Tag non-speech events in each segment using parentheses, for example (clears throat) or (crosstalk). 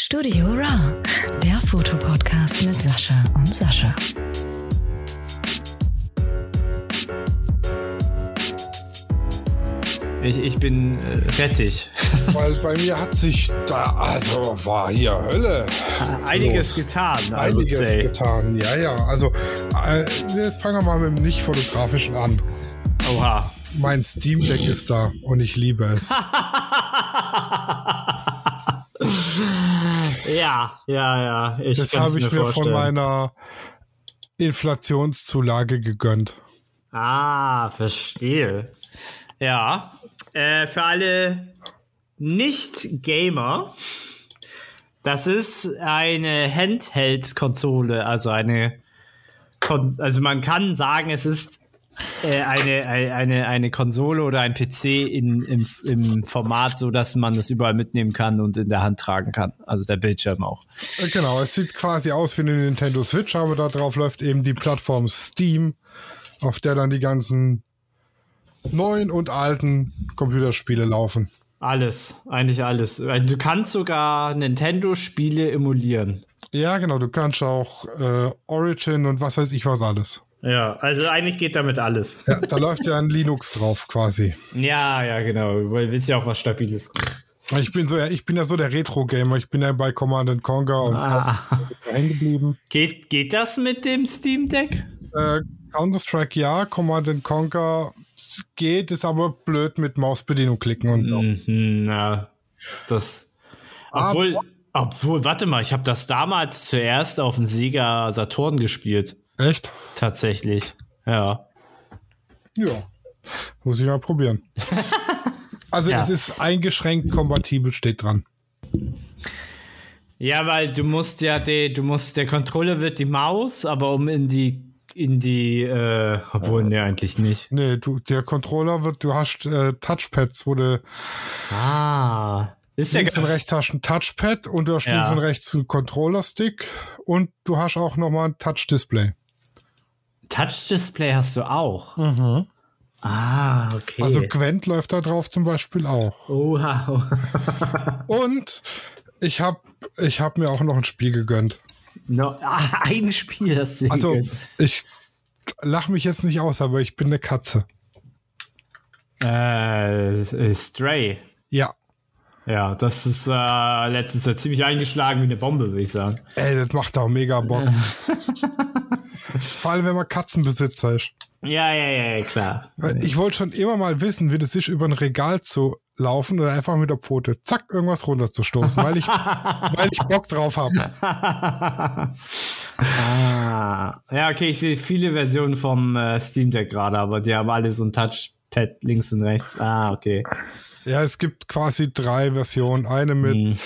Studio Raw, der Fotopodcast mit Sascha und Sascha. Ich, ich bin äh, fertig. (laughs) Weil bei mir hat sich da, also war hier Hölle. Einiges los. getan. Einiges say. getan, ja, ja. Also, äh, jetzt fangen wir mal mit dem nicht-fotografischen an. Oha. Mein Steam Deck ist da und ich liebe es. (laughs) Ja, ja, ja. Ich Das habe ich mir von vorstellen. meiner Inflationszulage gegönnt. Ah, verstehe. Ja. Äh, für alle Nicht-Gamer, das ist eine Handheld-Konsole, also eine, Kon also man kann sagen, es ist äh, eine, eine, eine, eine Konsole oder ein PC in, im, im Format, so dass man das überall mitnehmen kann und in der Hand tragen kann. Also der Bildschirm auch. Äh, Genau, es sieht quasi aus wie eine Nintendo Switch, aber da drauf läuft eben die Plattform Steam, auf der dann die ganzen neuen und alten Computerspiele laufen. Alles, eigentlich alles. Du kannst sogar Nintendo-Spiele emulieren. Ja, genau, du kannst auch äh, Origin und was weiß ich was alles. Ja, also eigentlich geht damit alles. Ja, da läuft ja ein Linux drauf quasi. Ja, ja, genau. Weil willst ja auch was Stabiles. Ich bin so, ja, ich bin ja so der Retro-Gamer. Ich bin ja bei Command and Conquer und Ah. hängen geblieben. Geht, geht das mit dem Steam Deck? Äh, Counter-Strike ja, Command and Conquer geht, ist aber blöd mit Mausbedienung klicken und so. Mhm, na, das. Obwohl, obwohl, warte mal, ich habe das damals zuerst auf dem Sega Saturn gespielt. Echt? Tatsächlich. Ja. Ja. Muss ich mal probieren. (laughs) Also Ja. es ist eingeschränkt kompatibel, steht dran. Ja, weil du musst ja die, du musst, der Controller wird die Maus, aber um in die, in die, äh, obwohl, ne, eigentlich nicht. Nee, du, der Controller wird, du hast äh, Touchpads, wo du Ah. Ist ja links und ganz, rechts hast ein Touchpad und du hast Ja. links und rechts einen Controller-Stick und du hast auch nochmal ein Touch-Display. Touch-Display hast du auch. Mhm. Ah, okay. Also Gwent läuft da drauf zum Beispiel auch. Oha. (laughs) Und ich habe ich hab mir auch noch ein Spiel gegönnt. no, ah, (laughs) ein Spiel hast du Also gegönnt. ich lach mich jetzt nicht aus, aber ich bin eine Katze. äh, äh, Stray. Ja. Ja, das ist äh, letztens ja ziemlich eingeschlagen wie eine Bombe, würde ich sagen. Ey, das macht auch mega Bock. (laughs) Vor allem, wenn man Katzenbesitzer ist. Ja, ja, ja, ja, klar. Ich wollte schon immer mal wissen, wie das ist, über ein Regal zu laufen oder einfach mit der Pfote zack irgendwas runterzustoßen, weil ich, (laughs) weil ich Bock drauf habe. (laughs) ah. Ja, okay, ich sehe viele Versionen vom äh, Steam Deck gerade, aber die haben alle so ein Touchpad links und rechts. Ah, okay. Ja, es gibt quasi drei Versionen. Eine mit Hm.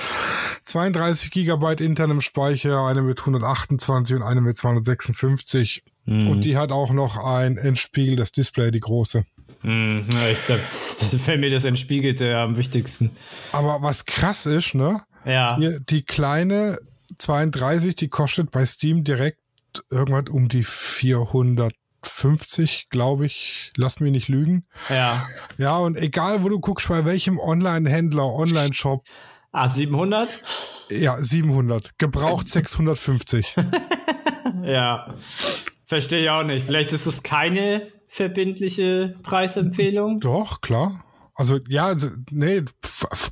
32 Gigabyte internem Speicher, eine mit 128 und eine mit 256. Hm. Und die hat auch noch ein entspiegeltes Display, die große. Hm, ja, ich glaube, fällt mir das Entspiegelte am wichtigsten. Aber was krass ist, ne? Ja. Hier, die kleine 32, die kostet bei Steam direkt irgendwas um die 450, glaube ich. Lass mich nicht lügen. Ja. Ja, und egal wo du guckst, bei welchem Online-Händler, Online-Shop, Ah, 700? ja, 700. Gebraucht 650. (laughs) Ja. Verstehe ich auch nicht. Vielleicht ist es keine verbindliche Preisempfehlung. Doch, klar. Also, ja, nee,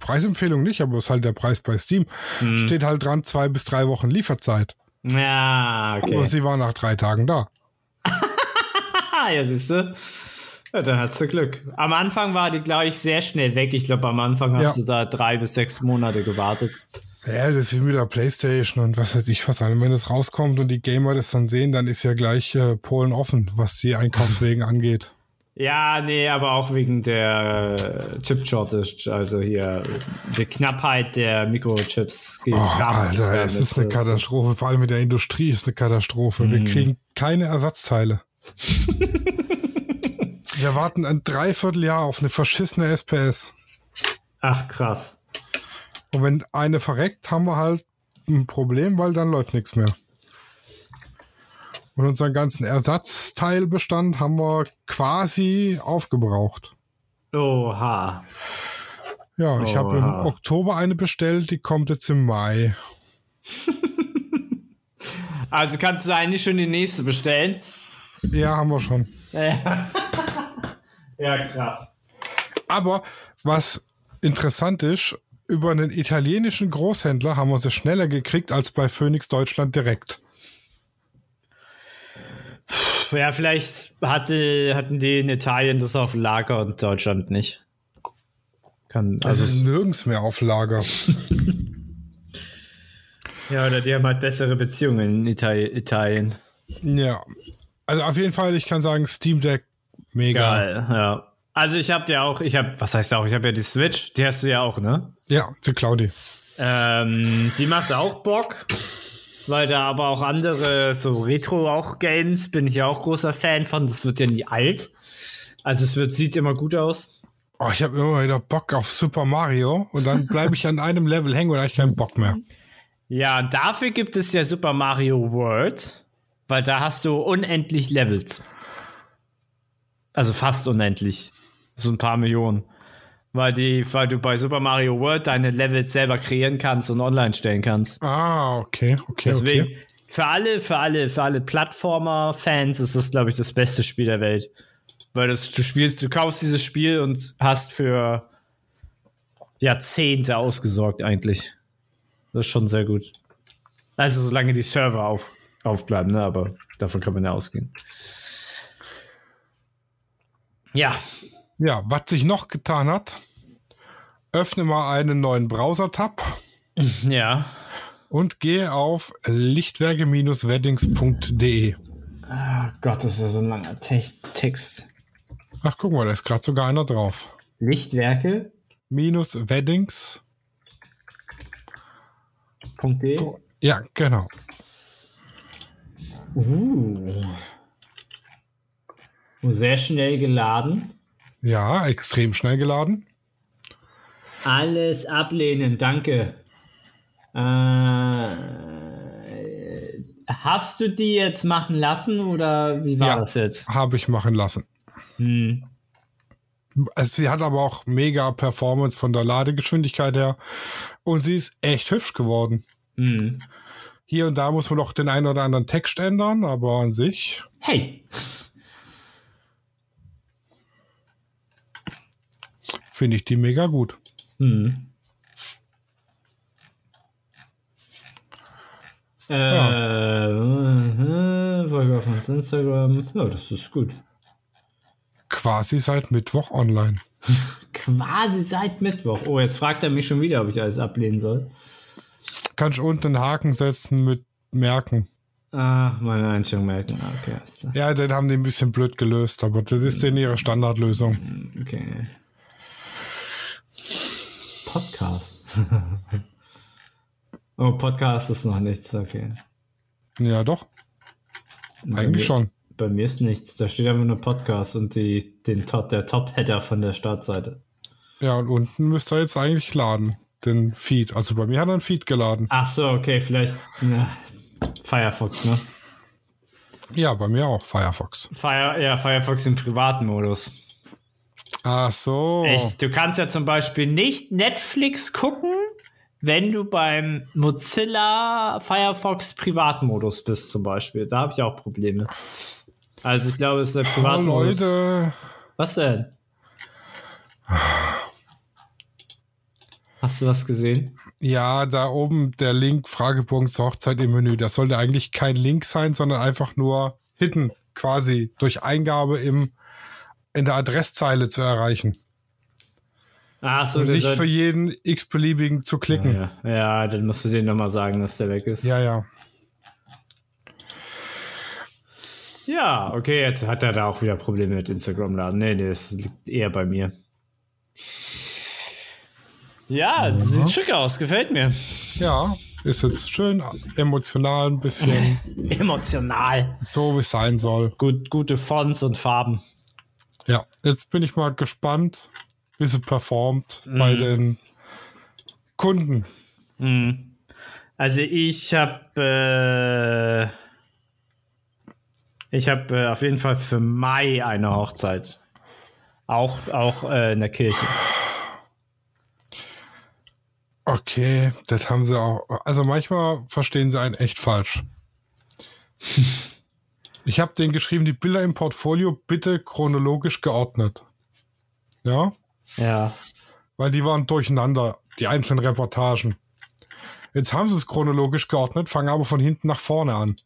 Preisempfehlung nicht, aber es ist halt der Preis bei Steam. Hm. Steht halt dran, zwei bis drei Wochen Lieferzeit. Ja, Aber okay. sie war nach drei Tagen da. (laughs) Ah, ja, siehst du. Ja, dann hast du Glück. Am Anfang war die, glaube ich, sehr schnell weg. Ich glaube, am Anfang hast Ja. du da drei bis sechs Monate gewartet. Ja, das ist wie mit der Playstation und was weiß ich was. Wenn es rauskommt und die Gamer das dann sehen, dann ist ja gleich äh, Polen offen, was die Einkaufswegen (laughs) angeht. Ja, nee, aber auch wegen der äh, Chip-Shortage, also hier die Knappheit der Mikrochips gegen Oh, Alter, es ist eine Katastrophe. Vor allem mit der Industrie ist eine Katastrophe. Wir Mhm. kriegen keine Ersatzteile. (laughs) Wir warten ein Dreivierteljahr auf eine verschissene SPS. Ach, krass. Und wenn eine verreckt, haben wir halt ein Problem, weil dann läuft nichts mehr. Und unseren ganzen Ersatzteilbestand haben wir quasi aufgebraucht. Oha. Ja, ich habe im. Oktober eine bestellt, die kommt jetzt im Mai. (laughs) Also kannst du eigentlich schon die nächste bestellen? Ja, haben wir schon. (laughs) Ja, krass. Aber was interessant ist, über einen italienischen Großhändler haben wir sie schneller gekriegt als bei Phoenix Deutschland direkt. Ja, vielleicht hatte, hatten die in Italien das auf Lager und Deutschland nicht. Kann, Also also, nirgends mehr auf Lager. (laughs) ja, oder die haben halt bessere Beziehungen in. Italien. Ja. Also auf jeden Fall, ich kann sagen, Steam Deck mega. Geil, ja. Also ich habe ja auch, ich habe, was heißt auch, ich habe ja die Switch, die hast du ja auch, ne? Ja, die Claudi. Ähm, die macht auch Bock, weil da aber auch andere, so Retro auch Games, bin ich ja auch großer Fan von. Das wird ja nie alt. Also es wird, sieht immer gut aus. Oh, ich habe immer wieder Bock auf Super Mario und dann bleibe ich an einem Level hängen und habe ich keinen Bock mehr. Ja, dafür gibt es ja Super Mario World, weil da hast du unendlich Levels. Also fast unendlich. So ein paar Millionen. Weil, die, weil du bei Super Mario World deine Levels selber kreieren kannst und online stellen kannst. Ah, okay, okay, Deswegen, okay. für alle, für alle, für alle Plattformer-Fans ist das, glaube ich, das beste Spiel der Welt. Weil das, du spielst, du kaufst dieses Spiel und hast für Jahrzehnte ausgesorgt, eigentlich. Das ist schon sehr gut. Also, solange die Server auf, aufbleiben, ne? Aber davon kann man ja ausgehen. Ja, Ja, was sich noch getan hat, öffne mal einen neuen Browser-Tab ja. und gehe auf lichtwerke-weddings.de. Ah Gott, das ist ja so ein langer Te Text. Ach, guck mal, da ist gerade sogar einer drauf. Lichtwerke.de Minus Weddings. Ja, genau. Uh. Sehr schnell geladen. Ja, extrem schnell geladen. Alles ablehnen, danke. Äh, hast du die jetzt machen lassen oder wie war Ja. das jetzt? Habe ich machen lassen. Hm. Sie hat aber auch mega Performance von der Ladegeschwindigkeit her. Und sie ist echt hübsch geworden. Hm. Hier und da muss man noch den einen oder anderen Text ändern, aber an sich Hey, finde ich die mega gut. hm. Äh, äh, Folge auf uns Instagram. Ja, das ist gut. Quasi seit Mittwoch online. (laughs) Quasi seit Mittwoch. Oh, jetzt fragt er mich schon wieder, ob ich alles ablehnen soll. Kannst du unten einen Haken setzen mit merken. Ah, meine Einstellung merken. Okay. Ja, den haben die ein bisschen blöd gelöst, aber das ist denn ihre Standardlösung. Okay. Podcast. (laughs) oh, Podcast ist noch nichts, okay. Ja, doch, Bei eigentlich mir, schon. Bei mir ist nichts. Da steht einfach nur Podcast und die, den Top, der Top-Header von der Startseite. Ja, und unten müsst ihr jetzt eigentlich laden, den Feed. Also bei mir hat er einen Feed geladen. Ach so, okay, vielleicht ja, Firefox, ne? Ja, bei mir auch, Firefox. Fire, ja, Firefox im privaten Modus. Ach so. Echt? Du kannst ja zum Beispiel nicht Netflix gucken, wenn du beim Mozilla Firefox Privatmodus bist, zum Beispiel. Da habe ich auch Probleme. Also ich glaube, es ist der Oh, Privatmodus. Leute. Was denn? Hast du was gesehen? Ja, da oben der Link Fragebogen zur Hochzeit im Menü. Das sollte eigentlich kein Link sein, sondern einfach nur hidden, quasi durch Eingabe im, in der Adresszeile zu erreichen. Ach so, der nicht soll- für jeden x-beliebigen zu klicken. ja, ja, dann musst du denen nochmal sagen, dass der weg ist. Ja, ja. Ja, okay, jetzt hat er da auch wieder Probleme mit Instagram laden. Nee, nee, das liegt eher bei mir. Ja, das sieht schick aus, gefällt mir. Ja, ist jetzt schön emotional ein bisschen (laughs) Emotional. so, wie es sein soll. Gut, gute Fonts und Farben. Ja, jetzt bin ich mal gespannt, wie sie performt bei den Kunden. Mhm. Also ich habe äh, ich habe äh, auf jeden Fall für Mai eine Hochzeit. Auch, auch äh, in der Kirche. Okay, das haben sie auch. Also manchmal verstehen sie einen echt falsch. Ich habe denen geschrieben, die Bilder im Portfolio bitte chronologisch geordnet. Ja, Ja. weil die waren durcheinander, die einzelnen Reportagen. Jetzt haben sie es chronologisch geordnet, fangen aber von hinten nach vorne an.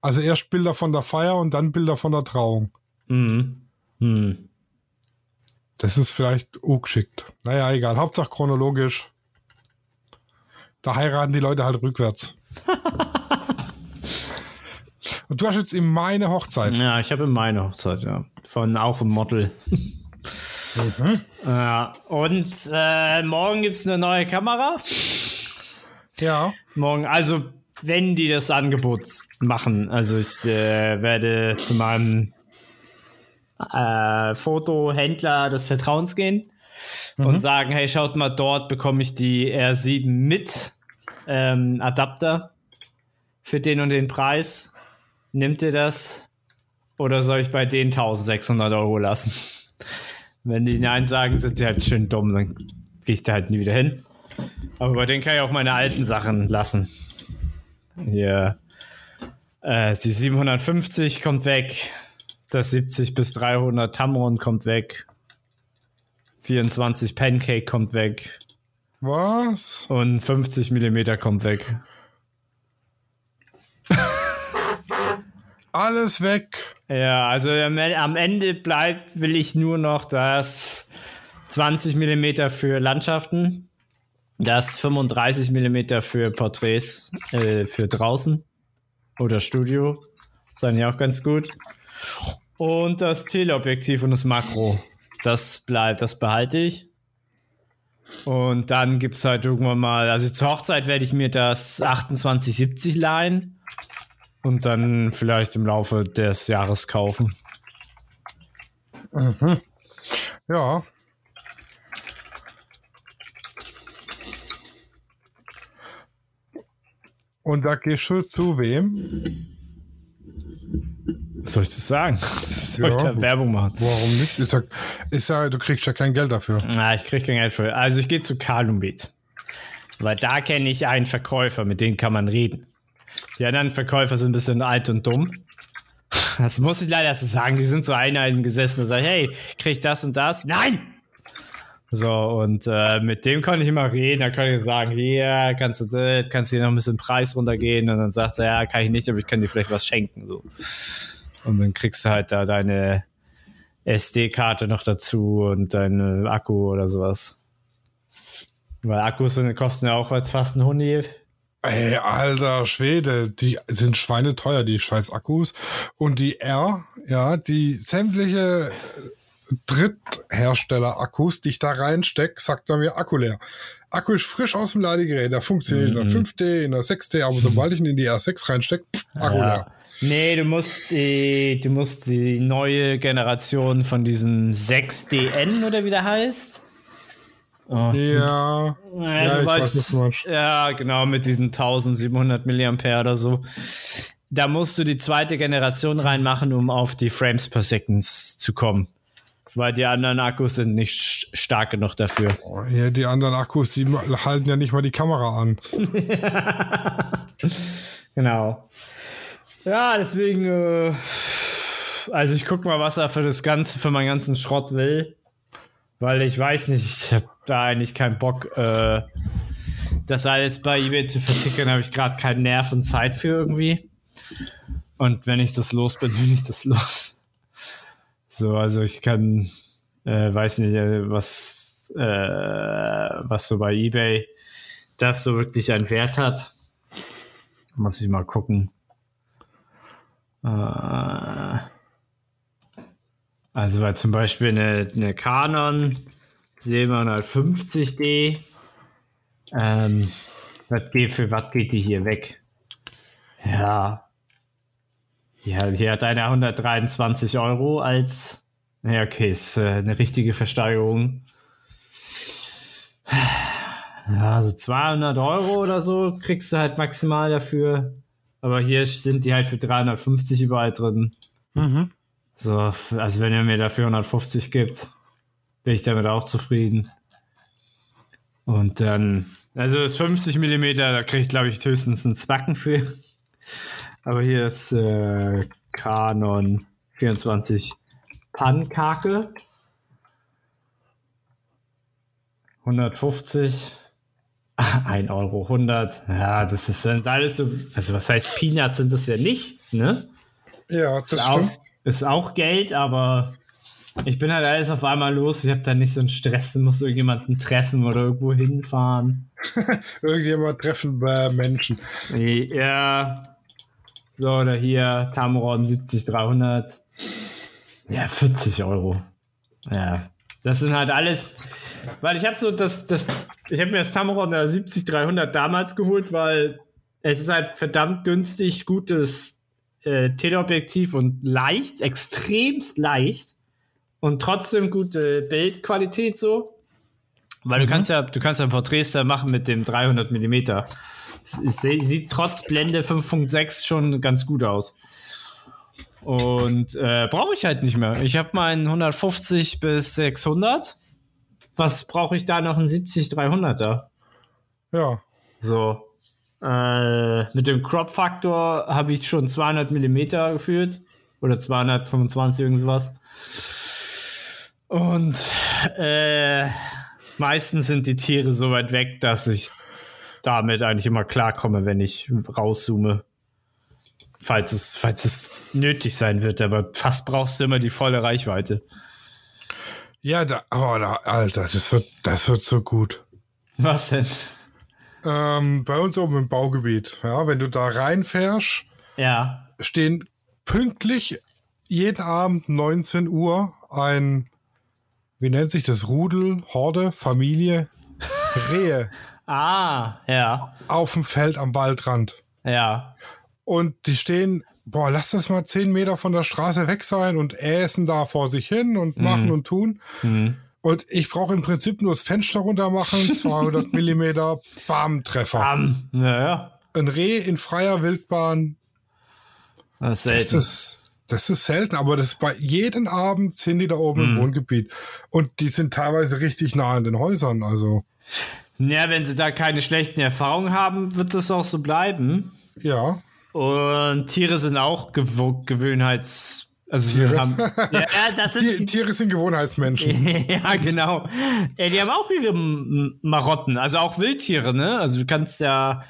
Also erst Bilder von der Feier und dann Bilder von der Trauung. Mhm. Hm. Das ist vielleicht ungeschickt. Naja, egal. Hauptsache chronologisch. Da heiraten die Leute halt rückwärts. (laughs) Und du hast jetzt in meine Hochzeit. Ja, ich habe meine Hochzeit, ja. Von auch einem Model. Ja, und äh, morgen gibt es eine neue Kamera. Ja. Morgen, also wenn die das Angebot machen, also ich äh, werde zu meinem äh, Fotohändler des Vertrauens gehen und sagen, hey, schaut mal, dort bekomme ich die R7 mit ähm, Adapter für den und den Preis. Nimmt ihr das? Oder soll ich bei denen 1600 Euro lassen? (laughs) Wenn die Nein sagen, sind die halt schön dumm, dann gehe ich da halt nie wieder hin. Aber bei denen kann ich auch meine alten Sachen lassen. Hier. Äh, die 750 kommt weg. Das 70 bis 300 Tamron kommt weg. 24 Pancake kommt weg. Was? Und 50 Millimeter kommt weg. Alles weg. Ja, also am am Ende bleibt, will ich nur noch das 20 Millimeter für Landschaften, das 35 Millimeter für Porträts äh, für draußen oder Studio. Ist eigentlich auch ganz gut. Und das Teleobjektiv und das Makro. Das bleibt, das behalte ich. Und dann gibt es halt irgendwann mal, also zur Hochzeit werde ich mir das 2870 leihen und dann vielleicht im Laufe des Jahres kaufen. Ja. Und da gehst du zu wem? Soll ich das sagen? Soll ich Ja, da gut. Werbung machen? Warum nicht? Ist ja, ist ja, du kriegst ja kein Geld dafür. Na, ich kriege kein Geld für. Also ich gehe zu Kalumbit. Weil da kenne ich einen Verkäufer, mit dem kann man reden. Die anderen Verkäufer sind ein bisschen alt und dumm. Das muss ich leider so sagen. Die sind so einheiten gesessen und sagen, hey, krieg ich das und das? Nein! So, und äh, mit dem kann ich immer reden. Da kann ich sagen, hier, kannst du das, kannst du hier noch ein bisschen Preis runtergehen? Und dann sagt er, ja, kann ich nicht, aber ich kann dir vielleicht was schenken. So. Und dann kriegst du halt da deine SD-Karte noch dazu und deinen Akku oder sowas. Weil Akkus sind, kosten ja auch fast ein Huni. Ey, alter Schwede, die sind schweineteuer, die scheiß Akkus. Und die R, ja, die sämtliche Dritthersteller-Akkus, die ich da reinstecke, sagt er mir Akku leer. Akku ist frisch aus dem Ladegerät, der funktioniert in der 5D, in der 6D, aber sobald ich ihn in die R6 reinstecke, Akku leer. Nee, du musst die, du musst die neue Generation von diesem 6DN oder wie der heißt. Oh, Ja, Ja, Ja, du weißt, weiß, ja, genau, mit diesen 1700 Milliampere oder so. Da musst du die zweite Generation reinmachen, um auf die Frames per Second zu kommen. Weil die anderen Akkus sind nicht stark genug dafür. ja, die anderen Akkus, die halten ja nicht mal die Kamera an. (laughs) Genau. Ja, deswegen, äh, also ich guck mal, was er für das Ganze, für meinen ganzen Schrott will. Weil ich weiß nicht, ich habe da eigentlich keinen Bock, äh, das alles bei eBay zu vertickern, habe ich gerade keinen Nerv und Zeit für irgendwie. Und wenn ich das los bin, bin ich das los. So, also ich kann, äh, weiß nicht, äh, was, äh, was so bei eBay das so wirklich einen Wert hat. Muss ich mal gucken. Äh, also weil zum Beispiel eine, eine Canon 750D, ähm, was geht, für was geht die hier weg? Ja. Ja, hier hat einer 123 Euro als, ja okay, ist äh, eine richtige Versteigerung. Ja, also 200 Euro oder so kriegst du halt maximal dafür. Aber hier sind die halt für 350 überall drin. Mhm. So, also wenn er mir dafür 150 gibt, bin ich damit auch zufrieden. Und dann, also das 50 mm, da kriege ich glaube ich höchstens einen Zwacken für. Aber hier ist äh, Canon 24 Pankake. 150. 1 Euro 100. Ja, das ist dann alles so. Also, was heißt Peanuts sind das ja nicht, ne? Ja, das ist stimmt. Auch, ist auch Geld, aber ich bin halt alles auf einmal los. Ich habe da nicht so einen Stress, muss irgendjemanden treffen oder irgendwo hinfahren. (laughs) Irgendjemand treffen bei Menschen. Ja. So, oder hier Tamron 70300. Ja, 40 Euro. Ja. Das sind halt alles, weil ich habe so das, das, ich habe mir das Tamron 70300 damals geholt, weil es ist halt verdammt günstig, gutes äh, Teleobjektiv und leicht, extremst leicht und trotzdem gute Bildqualität so. Weil du kannst ja, du kannst ja Porträts da machen mit dem 300 Millimeter. Sieht trotz Blende 5.6 schon ganz gut aus. Und äh, brauche ich halt nicht mehr. Ich habe meinen 150 bis 600. Was brauche ich da noch ein 70 300er? Ja. So. Äh, mit dem Crop-Faktor habe ich schon 200 Millimeter geführt. Oder 225, irgendwas. Und äh, meistens sind die Tiere so weit weg, dass ich damit eigentlich immer klarkomme, wenn ich rauszoome. Falls es, falls es nötig sein wird, aber fast brauchst du immer die volle Reichweite. Ja, da, aber da, Alter, das wird, das wird so gut. Was denn? Ähm, bei uns oben im Baugebiet, ja, wenn du da reinfährst, Ja. stehen pünktlich jeden Abend 19 Uhr ein, wie nennt sich das, Rudel, Horde, Familie, (laughs) Rehe Ah, ja. auf dem Feld am Waldrand. Ja. Und die stehen, boah, lass das mal 10 Meter von der Straße weg sein und äsen da vor sich hin und machen und tun. Hm. Und ich brauche im Prinzip nur das Fenster runter machen, 200 (laughs) Millimeter, bam, Treffer. Um, naja. Ein Reh in freier Wildbahn, Das ist das selten. ist, das ist selten, aber das ist bei jeden Abend sind die da oben im Mhm. Wohngebiet. Und die sind teilweise richtig nah an den Häusern. Also, Ja, wenn sie da keine schlechten Erfahrungen haben, wird das auch so bleiben. ja. Und Tiere sind auch Gewo Gewöhnheits... Also sie Tiere? haben... (laughs) Ja, das Die, sind... Tiere sind Gewohnheitsmenschen. (laughs) ja, genau. Ja, die haben auch ihre Marotten. Also auch Wildtiere, ne? Also du kannst ja,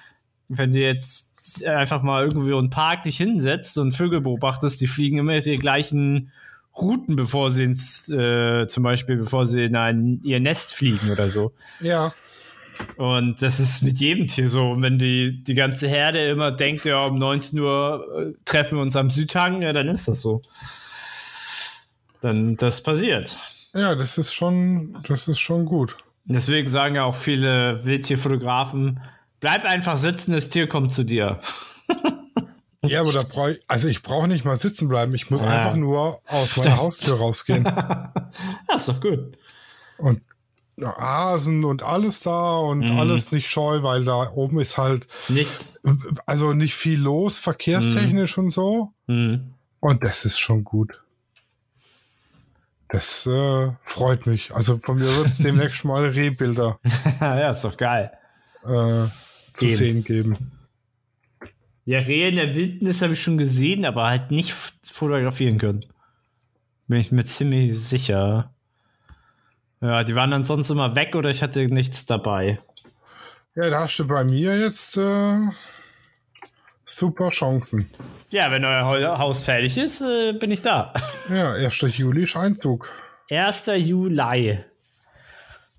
wenn du jetzt einfach mal irgendwo in einen Park dich hinsetzt und Vögel beobachtest, die fliegen immer ihre gleichen Routen, bevor sie ins, äh, zum Beispiel, bevor sie in ein, ihr Nest fliegen oder so. Ja. Und das ist mit jedem Tier so. Und wenn die, die ganze Herde immer denkt, ja, um 19 Uhr äh, treffen wir uns am Südhang, ja, dann ist das so. Dann das passiert. Ja, das ist schon, das ist schon gut. Deswegen sagen ja auch viele Wildtierfotografen, bleib einfach sitzen, das Tier kommt zu dir. (laughs) Ja, aber da brauche ich, also ich brauche nicht mal sitzen bleiben. Ich muss Ja. einfach nur aus meiner Haustür rausgehen. (laughs) Ja, ist doch gut. und Asen und alles da und Mhm. alles nicht scheu, weil da oben ist halt, Nichts. also nicht viel los, verkehrstechnisch und so. Hm. Und das ist schon gut. Das äh, freut mich. Also von mir wird es (laughs) demnächst mal Rehbilder (laughs) ja, ist doch geil. äh, zu Eben. sehen geben. Ja, Rehe in der Wildnis habe ich schon gesehen, aber halt nicht fotografieren können. Bin ich mir ziemlich sicher. Ja, die waren dann sonst immer weg oder ich hatte nichts dabei. Ja, da hast du bei mir jetzt äh, super Chancen. Ja, wenn euer Hau- Haus fertig ist, äh, bin ich da. (laughs) Ja, 1. Juli ist Einzug. 1. Juli.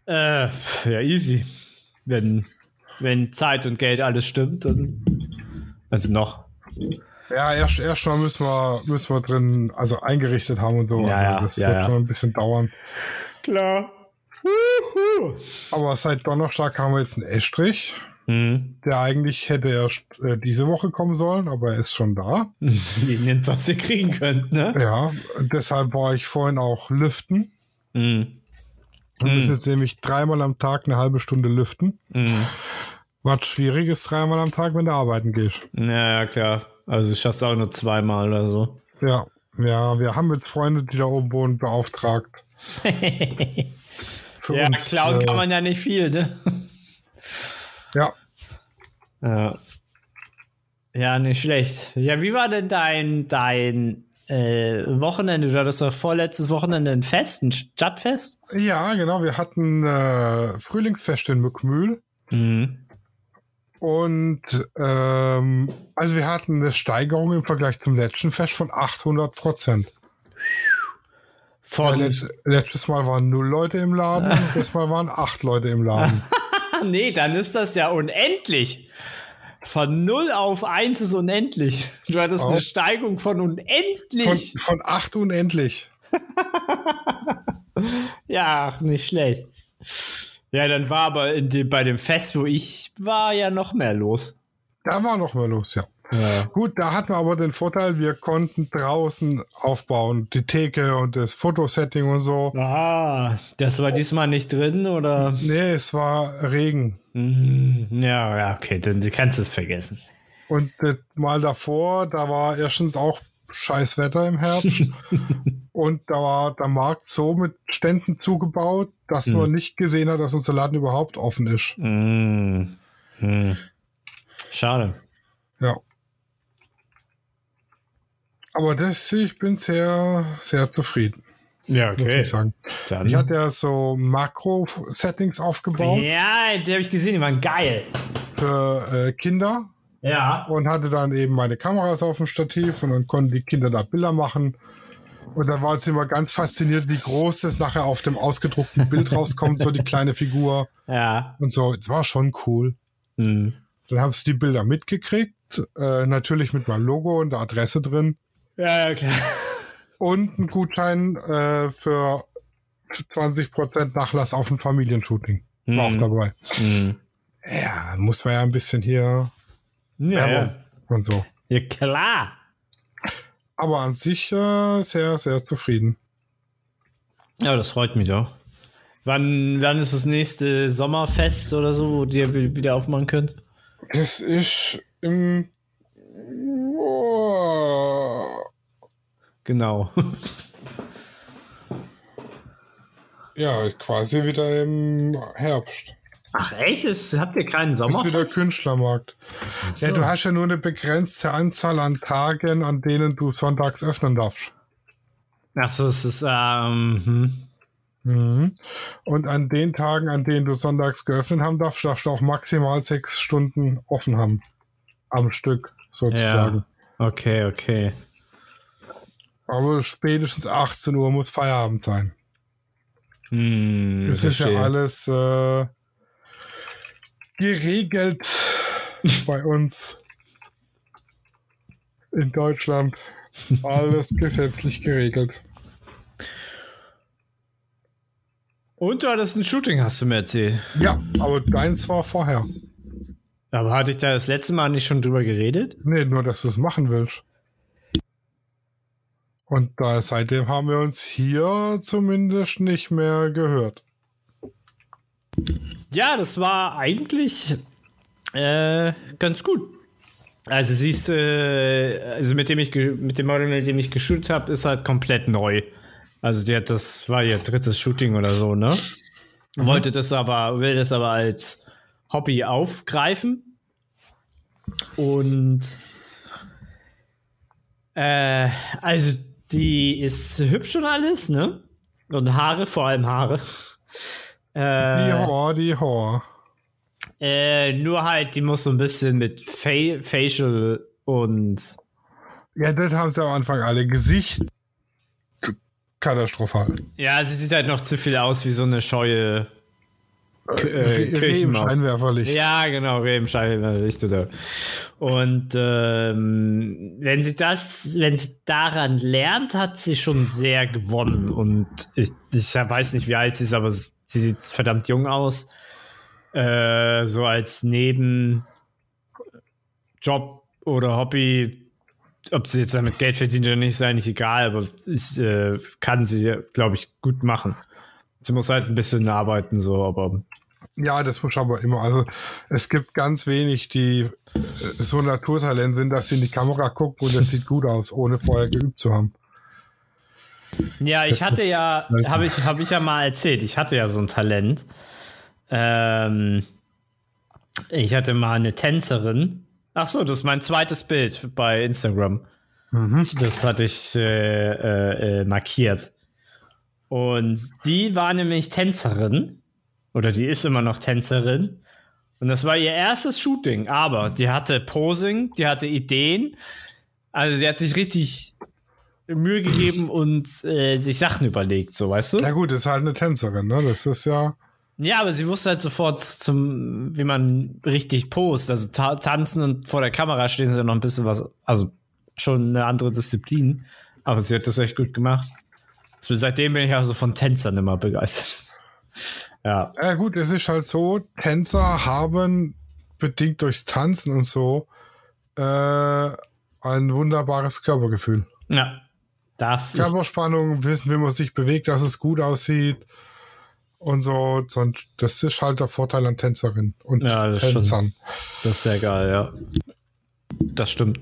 Äh, ja, easy. Wenn, wenn Zeit und Geld alles stimmt, dann. Also noch. Ja, erst erstmal müssen wir, müssen wir drin, also eingerichtet haben und so. Ja, also ja, das ja, wird ja. schon ein bisschen dauern. Klar. Wuhu. Aber seit Donnerstag haben wir jetzt einen Estrich, Hm. der eigentlich hätte erst äh, diese Woche kommen sollen, aber er ist schon da. (laughs) Die nimmt, was ihr kriegen könnt, ne? Ja, deshalb war ich vorhin auch lüften. Hm. Wir müssen Hm. jetzt nämlich dreimal am Tag eine halbe Stunde lüften. Hm. Was schwierig ist, dreimal am Tag, wenn du arbeiten gehst. Ja, ja, klar. Also ich schaff's auch nur zweimal oder so. Ja, ja, wir haben jetzt Freunde, die da oben wohnen, beauftragt. (laughs) Ja, uns, klauen äh, kann man ja nicht viel, ne? Ja. Ja. Ja, nicht schlecht. Ja, wie war denn dein, dein äh, Wochenende? Du hattest doch vorletztes Wochenende ein Fest, ein Stadtfest? Ja, genau. Wir hatten äh, Frühlingsfest in Mückmühl. Mhm. Und ähm, also wir hatten eine Steigerung im Vergleich zum letzten Fest von 800 Prozent. Von, Ja, letzt, letztes Mal waren null Leute im Laden, (laughs) das Mal waren acht Leute im Laden. (laughs) nee, dann ist das ja unendlich. Von 0 auf 1 ist unendlich. Du hattest eine Auf- Steigung von Von, unendlich. von acht unendlich. (laughs) Ja, nicht schlecht. Ja, dann war aber dem, bei dem Fest, wo ich war, ja noch mehr los. Da war noch mal los, ja. Ja. Gut, da hatten wir aber den Vorteil, wir konnten draußen aufbauen, die Theke und das Fotosetting und so. Ah, das war diesmal nicht drin, oder? Nee, es war Regen. Mhm. Ja, ja, okay, dann kannst du es vergessen. Und das Mal davor, da war erstens auch scheiß Wetter im Herbst. (laughs) und da war der Markt so mit Ständen zugebaut, dass Mhm. man nicht gesehen hat, dass unser Laden überhaupt offen ist. Mhm. Hm. Schade. Ja. Aber das, ich bin sehr, sehr zufrieden, Ja, muss ich sagen. Dann. Ich hatte ja so Makro-Settings aufgebaut ja, die habe ich gesehen, die waren geil. für äh, Kinder Ja. und hatte dann eben meine Kameras auf dem Stativ und dann konnten die Kinder da Bilder machen. Und da war es immer ganz fasziniert, wie groß das nachher auf dem ausgedruckten Bild (laughs) rauskommt, so die kleine Figur Ja. und so. Es war schon cool. Hm. Dann haben sie die Bilder mitgekriegt, äh, natürlich mit meinem Logo und der Adresse drin Ja, ja, klar. und ein Gutschein äh, für 20% Nachlass auf ein Familienshooting. War auch Mhm. dabei. Hm. Ja, muss man ja ein bisschen hier Ja, ja. und so. ja, klar. Aber an sich äh, sehr, sehr zufrieden. Ja, das freut mich doch. Wann, wann ist das nächste Sommerfest oder so, wo ihr wi- wieder aufmachen könnt? Das ist im. Genau. ja, quasi wieder im Herbst. Ach echt? Es, habt ihr keinen Das ist wieder? Künstlermarkt. so. Ja, du hast ja nur eine begrenzte Anzahl an Tagen, an denen du sonntags öffnen darfst. Ach so, es ist, ähm, hm. Mhm. Und an den Tagen, an denen du sonntags geöffnet haben darfst, darfst du auch maximal sechs Stunden offen haben. Am Stück, sozusagen. Okay, okay. Aber spätestens 18 Uhr muss Feierabend sein. Hm, Das ist ja alles äh, geregelt (laughs) bei uns in Deutschland. Alles gesetzlich geregelt. Und du hattest ein Shooting, hast du mir erzählt. Ja, aber deins war vorher. Aber hatte ich da das letzte Mal nicht schon drüber geredet? Nee, nur, dass du es machen willst. Und da, seitdem haben wir uns hier zumindest nicht mehr gehört. Ja, das war eigentlich äh, ganz gut. Also siehst äh, also mit dem ich mit dem Model, mit dem ich geshootet habe, ist halt komplett neu. Also die hat das war ihr drittes Shooting oder so, ne? Wollte das aber, will das aber als Hobby aufgreifen. Und äh, also die ist hübsch und alles, ne? Und Haare, vor allem Haare. (laughs) Die Äh, Horror, die Horror. äh, nur halt, die muss so ein bisschen mit Fa Facial und Ja, das haben sie am Anfang alle. Gesicht katastrophal. ja, sie sieht halt noch zu viel aus wie so eine scheue Äh, Reh im Kirchenmaus. Scheinwerferlicht. Ja, genau, Rebenscheinwerferlicht oder. Und ähm, wenn sie das, wenn sie daran lernt, hat sie schon sehr gewonnen. Und ich, ich weiß nicht, wie alt sie ist, aber sie sieht verdammt jung aus. Äh, so als Nebenjob oder Hobby, ob sie jetzt damit Geld verdient oder nicht, ist eigentlich egal, aber es äh, kann sie, glaube ich, gut machen. Sie muss halt ein bisschen arbeiten, so, aber Ja, das muss aber immer. Also es gibt ganz wenig, die äh, so Naturtalent sind, dass sie in die Kamera gucken und das sieht gut aus, ohne vorher geübt zu haben. Ja, ich hatte ja, habe ich, hab ich ja mal erzählt, ich hatte ja so ein Talent. Ähm, Ich hatte mal eine Tänzerin. Ach so, das ist mein zweites Bild bei Instagram. Mhm. Das hatte ich äh, äh, äh, markiert. Und die war nämlich Tänzerin. Oder die ist immer noch Tänzerin. Und das war ihr erstes Shooting. Aber die hatte Posing, die hatte Ideen. Also sie hat sich richtig Mühe gegeben und äh, sich Sachen überlegt, so weißt du? Ja gut, ist halt eine Tänzerin, ne? Das ist ja. Ja, aber sie wusste halt sofort zum, wie man richtig post. Also ta tanzen und vor der Kamera stehen ist ja noch ein bisschen was, also schon eine andere Disziplin. Aber sie hat das echt gut gemacht. Also seitdem bin ich also von Tänzern immer begeistert. Ja. Ja gut, es ist halt so, Tänzer haben bedingt durchs Tanzen und so äh, ein wunderbares Körpergefühl. Ja. Das ist, Körperspannung, wissen, wie man sich bewegt, dass es gut aussieht und so. Und Das ist halt der Vorteil an Tänzerin und Ja, das Tänzern. das ist sehr geil, ja. Das stimmt.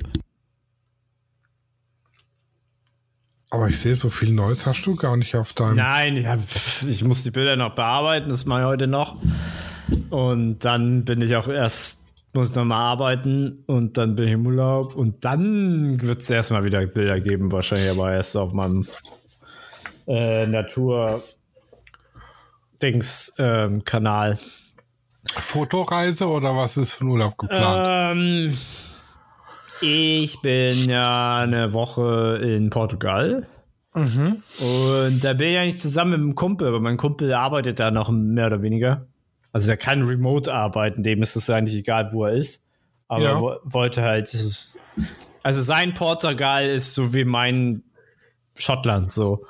Aber ich sehe, so viel Neues hast du gar nicht auf deinem. Nein, ich, hab, ich muss die Bilder noch bearbeiten, das mache ich heute noch. Und dann bin ich auch erst, muss noch mal arbeiten und dann bin ich im Urlaub und dann wird es erstmal wieder Bilder geben, wahrscheinlich aber erst auf meinem äh, Natur-Dings-Kanal. Fotoreise oder was ist für ein Urlaub geplant? ähm, ich bin ja eine Woche in Portugal. Mhm. Und da bin ich eigentlich zusammen mit einem Kumpel, aber mein Kumpel arbeitet da noch mehr oder weniger. Also der kann remote arbeiten, dem ist es eigentlich egal, wo er ist. Aber Ja. er wo- wollte halt. Also sein Portugal ist so wie mein Schottland so.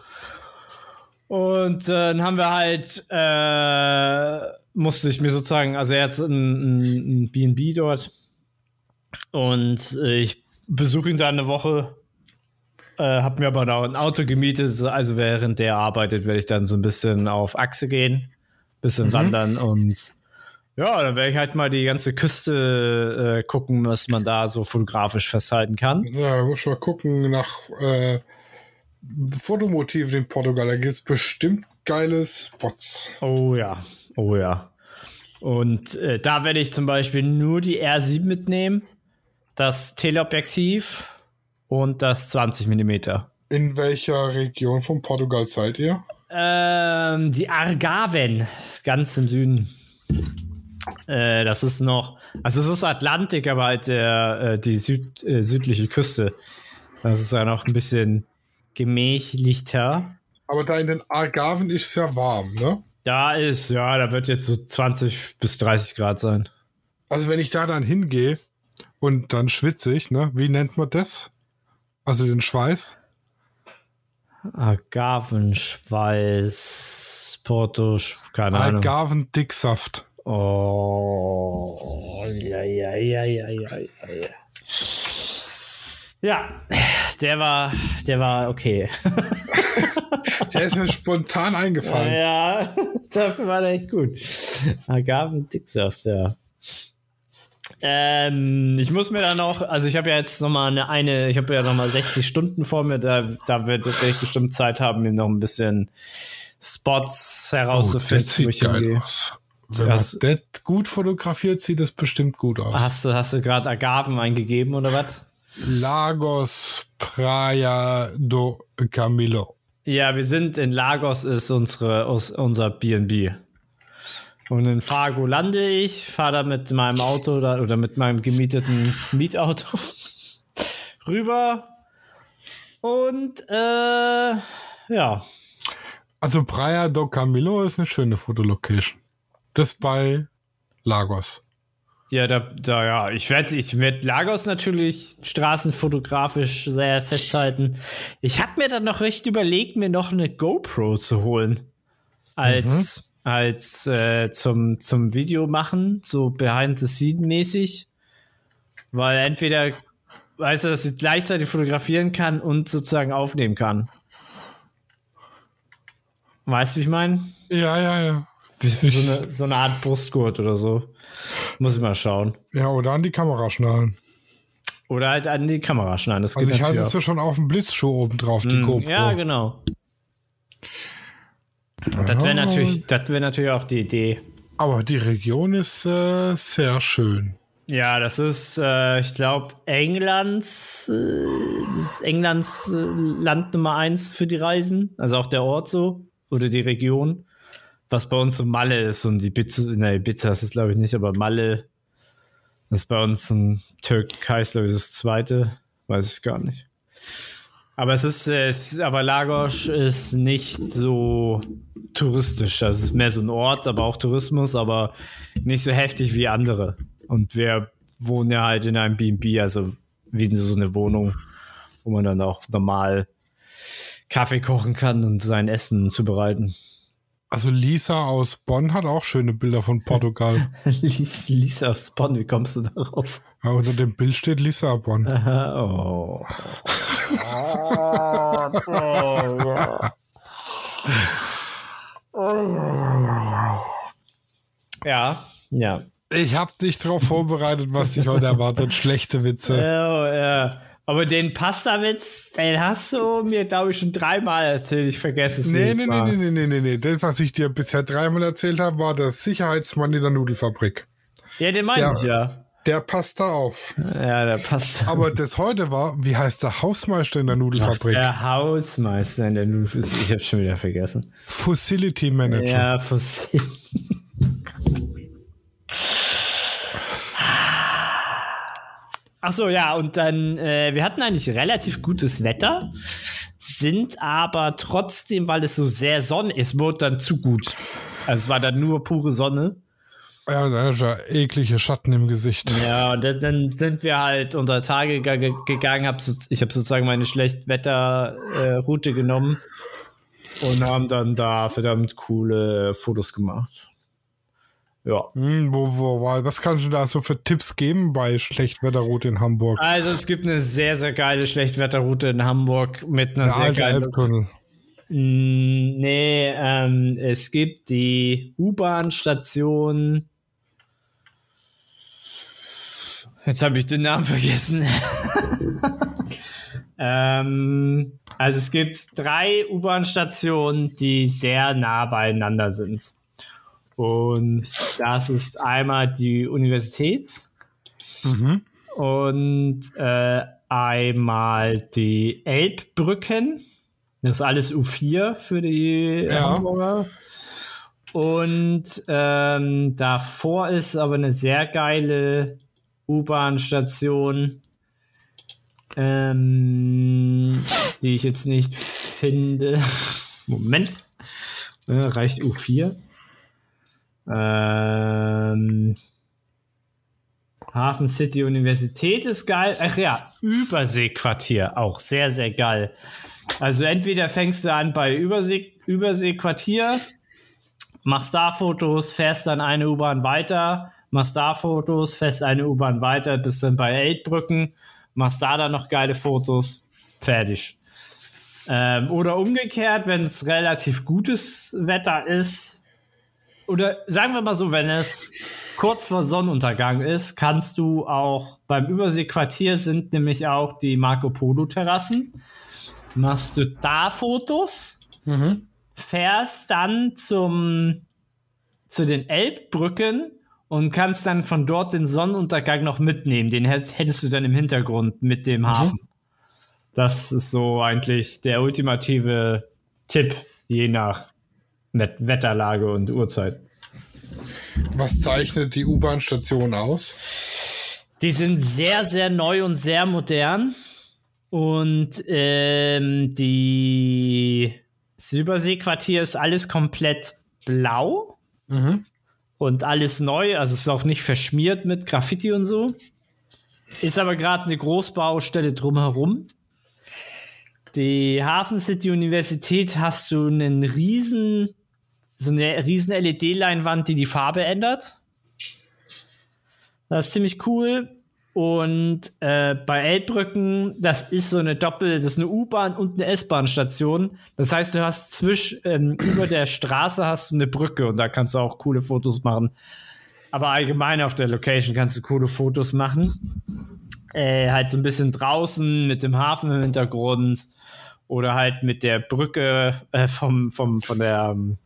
Und äh, dann haben wir halt, äh, musste ich mir sozusagen, also er hat ein, BNB dort. Und äh, ich besuche ihn da eine Woche äh, hab mir aber noch ein Auto gemietet, also während der arbeitet, werde ich dann so ein bisschen auf Achse gehen, bisschen wandern und ja, dann werde ich halt mal die ganze Küste äh, gucken, was man da so fotografisch festhalten kann. Ja, muss mal gucken nach äh, Fotomotiven in Portugal. Da gibt es bestimmt geile Spots. Oh ja, oh ja. Und äh, da werde ich zum Beispiel nur die R7 mitnehmen, das Teleobjektiv und das 20 Millimeter. In welcher Region von Portugal seid ihr? Ähm, die Argaven, ganz im Süden. Äh, das ist noch, also es ist Atlantik, aber halt der, äh, die Süd, äh, südliche Küste. Das ist ja noch ein bisschen gemächlicher. Aber da in den Algarven ist es ja warm, ne? Da ist, ja, da wird jetzt so 20 bis 30 Grad sein. Also wenn ich da dann hingehe und dann schwitze ich, ne? Wie nennt man das? Also den Schweiß? Agavenschweiß, Porto, Sch- keine Ahnung. Algarven Dicksaft. Oh, ja, ja, ja, ja, ja, ja. Ja, der war, der war okay. (laughs) Der ist mir spontan eingefallen. Ja, (laughs) dafür war der echt gut. Agavendicksaft, ja. Ähm, ich muss mir da noch, also ich habe ja jetzt noch mal eine, eine ich habe ja noch mal 60 Stunden vor mir, da, da wird werde ich bestimmt Zeit haben, mir noch ein bisschen Spots Oh, herauszufinden, das wo ich hingehe. Wenn Das- das gut fotografiert, sieht es bestimmt gut aus. Hast du, hast du gerade Agaven eingegeben oder was? Lagos Praia do Camilo. Ja, wir sind in Lagos, ist unsere, unser BNB. Und in Fargo lande ich, fahre da mit meinem Auto oder, oder mit meinem gemieteten Mietauto (laughs) rüber. Und äh, ja, Also Praia do Camilo ist eine schöne Fotolocation. Das bei Lagos. ja, da, da ja, ich werde ich werd Lagos natürlich straßenfotografisch sehr festhalten. Ich habe mir dann noch recht überlegt, mir noch eine GoPro zu holen. Als, als äh, zum, zum Video machen, so behind the scene mäßig. Weil entweder, weißt du, dass ich gleichzeitig fotografieren kann und sozusagen aufnehmen kann. Weißt du, wie ich meine? Ja, ja, ja. So eine, so eine Art Brustgurt oder so. Muss ich mal schauen. Ja, oder an die Kamera schnallen. Oder halt an die Kamera schneiden. Das Also ich hatte natürlich es ja schon auf dem Blitzschuh oben drauf, die auch. GoPro. Ja, genau. Das wäre Ah. natürlich, das wäre natürlich auch die Idee. Aber die Region ist äh, sehr schön. Ja, das ist, äh, ich glaube, Englands, äh, Englands äh, Land Nummer eins für die Reisen. Also auch der Ort so oder die Region. Was bei uns so Malle ist und die Pizza, ne, Ibiza ist es glaube ich nicht, aber Malle ist bei uns ein Türkei, glaube ich das zweite, weiß ich gar nicht. Aber es ist, es, aber Lagos ist nicht so touristisch. Das ist mehr so ein Ort, aber auch Tourismus, aber nicht so heftig wie andere. Und wir wohnen ja halt in einem B&B, also wie so eine Wohnung, wo man dann auch normal Kaffee kochen kann und sein Essen zubereiten. Also Lisa aus Bonn hat auch schöne Bilder von Portugal. (laughs) Lisa aus Bonn, wie kommst du darauf? Ja, unter dem Bild steht Lissabon. (laughs) oh. ja, ja. Ich habe dich darauf vorbereitet, was dich heute erwartet. Schlechte Witze. Ja, ja. Aber den Pasta-Witz, den hast du mir, glaube ich, schon dreimal erzählt. Ich vergesse es nee, nee, nee, nee, nee, nee, nee, nee. Das, was ich dir bisher dreimal erzählt habe, war der Sicherheitsmann in der Nudelfabrik. Ja, den meine ich ja. Der passt da auf. Ja, der passt. Aber das heute war, wie heißt der Hausmeister in der Nudelfabrik? Ach, der Hausmeister in der Nudelfabrik. Ich habe schon wieder vergessen. Facility Manager. Ja, Facility. Ach so, ja, und dann, äh, wir hatten eigentlich relativ gutes Wetter, sind aber trotzdem, weil es so sehr sonnig ist, wurde dann zu gut. Also es war dann nur pure Sonne. Ja, da ist ja eklige Schatten im Gesicht. Ja, und dann sind wir halt unter Tage gegangen. Hab so, ich habe sozusagen meine Schlechtwetterroute äh, genommen und haben dann da verdammt coole Fotos gemacht. Ja. Hm, wo, wo, was kannst du da so für Tipps geben bei Schlechtwetterroute in Hamburg? Also es gibt eine sehr, sehr geile Schlechtwetterroute in Hamburg mit einer Der sehr geilen. Elbtunnel. Nee, ähm, es gibt die U-Bahn-Station. Jetzt habe ich den Namen vergessen. (laughs) ähm, also es gibt drei U-Bahn-Stationen, die sehr nah beieinander sind. Und das ist einmal die Universität mhm. und äh, einmal die Elbbrücken. Das ist alles U4 für die ja. Hamburger. Und ähm, davor ist aber eine sehr geile U-Bahn-Station, ähm, die ich jetzt nicht finde. Moment. Ja, reicht U4. Ähm, Hafen City Universität ist geil. Ach ja, Überseequartier auch sehr, sehr geil. Also entweder fängst du an bei Übersee, Überseequartier, machst da Fotos, fährst dann eine U-Bahn weiter, machst da Fotos, fährst eine U-Bahn weiter, bist dann bei Elbbrücken, machst da dann noch geile Fotos, fertig. Ähm, oder umgekehrt, wenn es relativ gutes Wetter ist, oder sagen wir mal so, wenn es kurz vor Sonnenuntergang ist, kannst du auch beim Überseequartier sind nämlich auch die Marco Polo Terrassen. Machst du da Fotos, mhm. fährst dann zum zu den Elbbrücken und kannst dann von dort den Sonnenuntergang noch mitnehmen. Den hättest du dann im Hintergrund mit dem mhm. Hafen. Das ist so eigentlich der ultimative Tipp, je nach Wetterlage und Uhrzeit. Was zeichnet die U-Bahn-Station aus? Die sind sehr, sehr neu und sehr modern. Und ähm, die Silberseequartier ist alles komplett blau mhm. Und alles neu. Also es ist auch nicht verschmiert mit Graffiti und so. Ist aber gerade eine Großbaustelle drumherum. Die Hafen City Universität hast du einen riesen so eine riesen LED-Leinwand, die die Farbe ändert. Das ist ziemlich cool. Und äh, bei Elbbrücken, das ist so eine Doppel, das ist eine U-Bahn und eine S-Bahn-Station. Das heißt, du hast zwischen ähm, (clears throat) über der Straße hast du eine Brücke und da kannst du auch coole Fotos machen. Aber allgemein auf der Location kannst du coole Fotos machen. Äh, halt so ein bisschen draußen mit dem Hafen im Hintergrund oder halt mit der Brücke äh, vom, vom, von der ähm,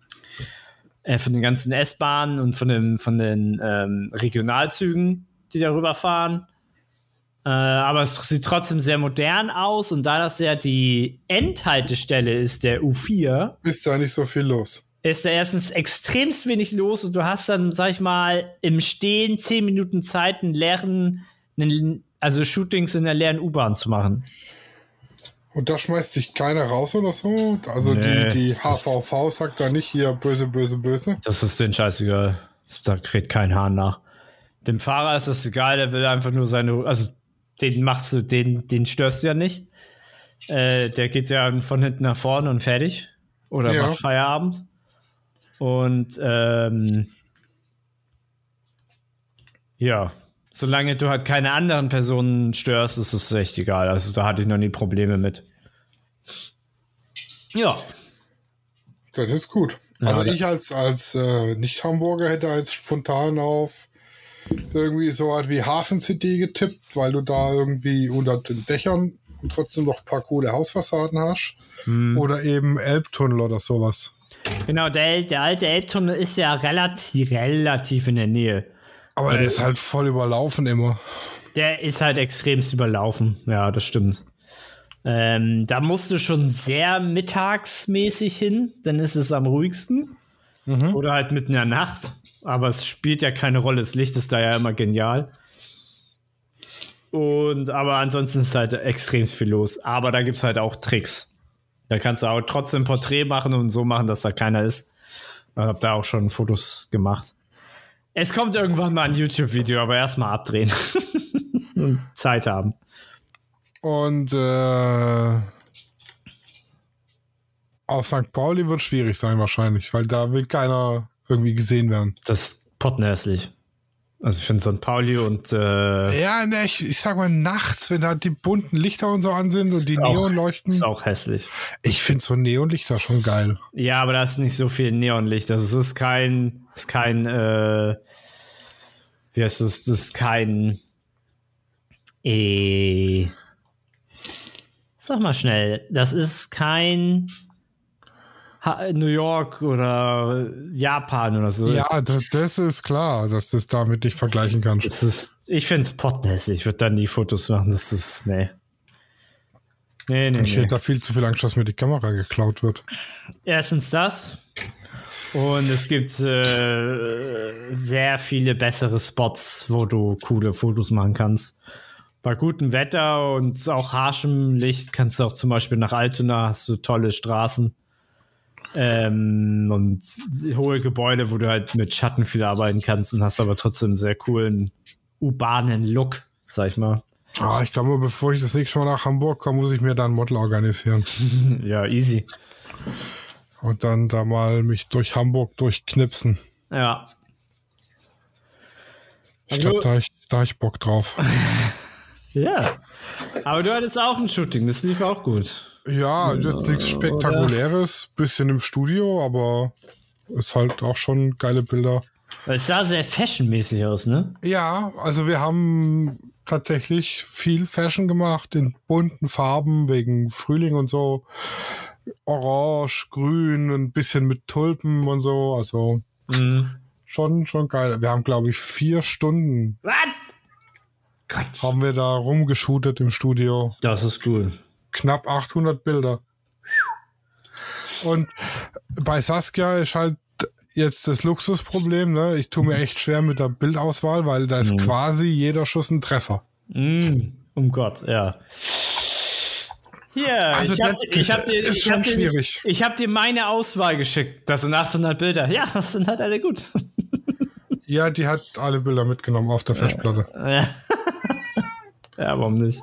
äh, von den ganzen S-Bahnen und von den, von den ähm, Regionalzügen, die darüber fahren. Äh, aber es sieht trotzdem sehr modern aus und da das ja die Endhaltestelle ist, der U4, Ist da nicht so viel los. ist da erstens extremst wenig los und du hast dann, sag ich mal, im Stehen 10 Minuten Zeit, einen leeren, einen, also Shootings in der leeren U-Bahn zu machen. Und da schmeißt sich keiner raus oder so? Also Nee, die, die HVV sagt da nicht hier böse, böse, böse. Das ist den scheißegal. Da kräht kein Hahn nach. Dem Fahrer ist das egal, der will einfach nur seine, also den machst du, den, den störst du ja nicht. Äh, der geht ja von hinten nach vorne und fertig. Oder Ja. macht Feierabend. Und ähm, ja, solange du halt keine anderen Personen störst, ist es echt egal. Also da hatte ich noch nie Probleme mit. Ja. Das ist gut. Ja, also ich als, als äh, Nicht-Hamburger hätte jetzt spontan auf irgendwie so was wie Hafen City getippt, weil du da irgendwie unter den Dächern und trotzdem noch ein paar coole Hausfassaden hast. Hm. Oder eben Elbtunnel oder sowas. Genau, der, der alte Elbtunnel ist ja relativ, relativ in der Nähe. Aber der ist halt voll überlaufen immer. Der ist halt extremst überlaufen. Ja, das stimmt. Ähm, da musst du schon sehr mittagsmäßig hin, dann ist es am ruhigsten. Oder halt mitten in der Nacht. Aber es spielt ja keine Rolle. Das Licht ist da ja immer genial. Und aber ansonsten ist halt extrem viel los. Aber da gibt es halt auch Tricks. Da kannst du auch trotzdem Porträt machen und so machen, dass da keiner ist. Ich habe da auch schon Fotos gemacht. Es kommt irgendwann mal ein YouTube-Video, aber erstmal abdrehen. und (laughs) Zeit haben. Und äh, auf St. Pauli wird schwierig sein wahrscheinlich, weil da will keiner irgendwie gesehen werden. Das ist pottenhässlich. Also ich finde St. Pauli und äh, Ja, ne, ich, ich sag mal nachts, wenn da die bunten Lichter und so an sind und die auch- Neonleuchten. ist auch hässlich. Ich finde so Neonlichter schon geil. Ja, aber da ist nicht so viel Neonlicht. Das ist kein, ist kein, äh, wie heißt das? Das ist kein, äh, sag mal schnell. Das ist kein New York oder Japan oder so. Ja, das, das, ist klar, dass du es damit nicht vergleichen kannst. ist, ich finde es pottenhässlich. Ich würde dann die Fotos machen. Das ist, nee. Nee, nee, Ich nee. hätte da viel zu viel Angst, dass mir die Kamera geklaut wird. Erstens das. Und es gibt äh, sehr viele bessere Spots, wo du coole Fotos machen kannst. Bei gutem Wetter und auch harschem Licht kannst du auch zum Beispiel nach Altona, hast du tolle Straßen ähm, und hohe Gebäude, wo du halt mit Schatten viel arbeiten kannst und hast aber trotzdem einen sehr coolen urbanen Look, sag ich mal. Ah, ich glaube, bevor ich das nächste Mal nach Hamburg komme, muss ich mir da ein Model organisieren. (laughs) Ja, easy. Und dann da mal mich durch Hamburg durchknipsen. Ja. Ich Also- glaube, da ich, da hab ich Bock drauf. (laughs) Ja. Aber du hattest auch ein Shooting, das lief auch gut. Ja, jetzt nichts Spektakuläres, bisschen im Studio, aber ist halt auch schon geile Bilder. Es sah sehr fashionmäßig aus, ne? Ja, also wir haben tatsächlich viel Fashion gemacht in bunten Farben wegen Frühling und so. Orange, grün, ein bisschen mit Tulpen und so. Also Mhm. schon, schon geil. Wir haben, glaube ich, vier Stunden Was? Gott. haben wir da rumgeshootet im Studio. Das ist cool. Knapp 800 Bilder. Und bei Saskia ist halt jetzt das Luxusproblem, ne? Ich tue mir echt schwer mit der Bildauswahl, weil da ist Mhm. quasi jeder Schuss ein Treffer. Mhm. Um Gott, ja. Hier, Also ich habe hab dir, ist ich schon hab dir, schwierig. ich hab dir meine Auswahl geschickt. Das sind 800 Bilder. Ja, das sind halt alle gut. (laughs) Ja, die hat alle Bilder mitgenommen auf der Festplatte. Ja, (laughs) ja warum nicht?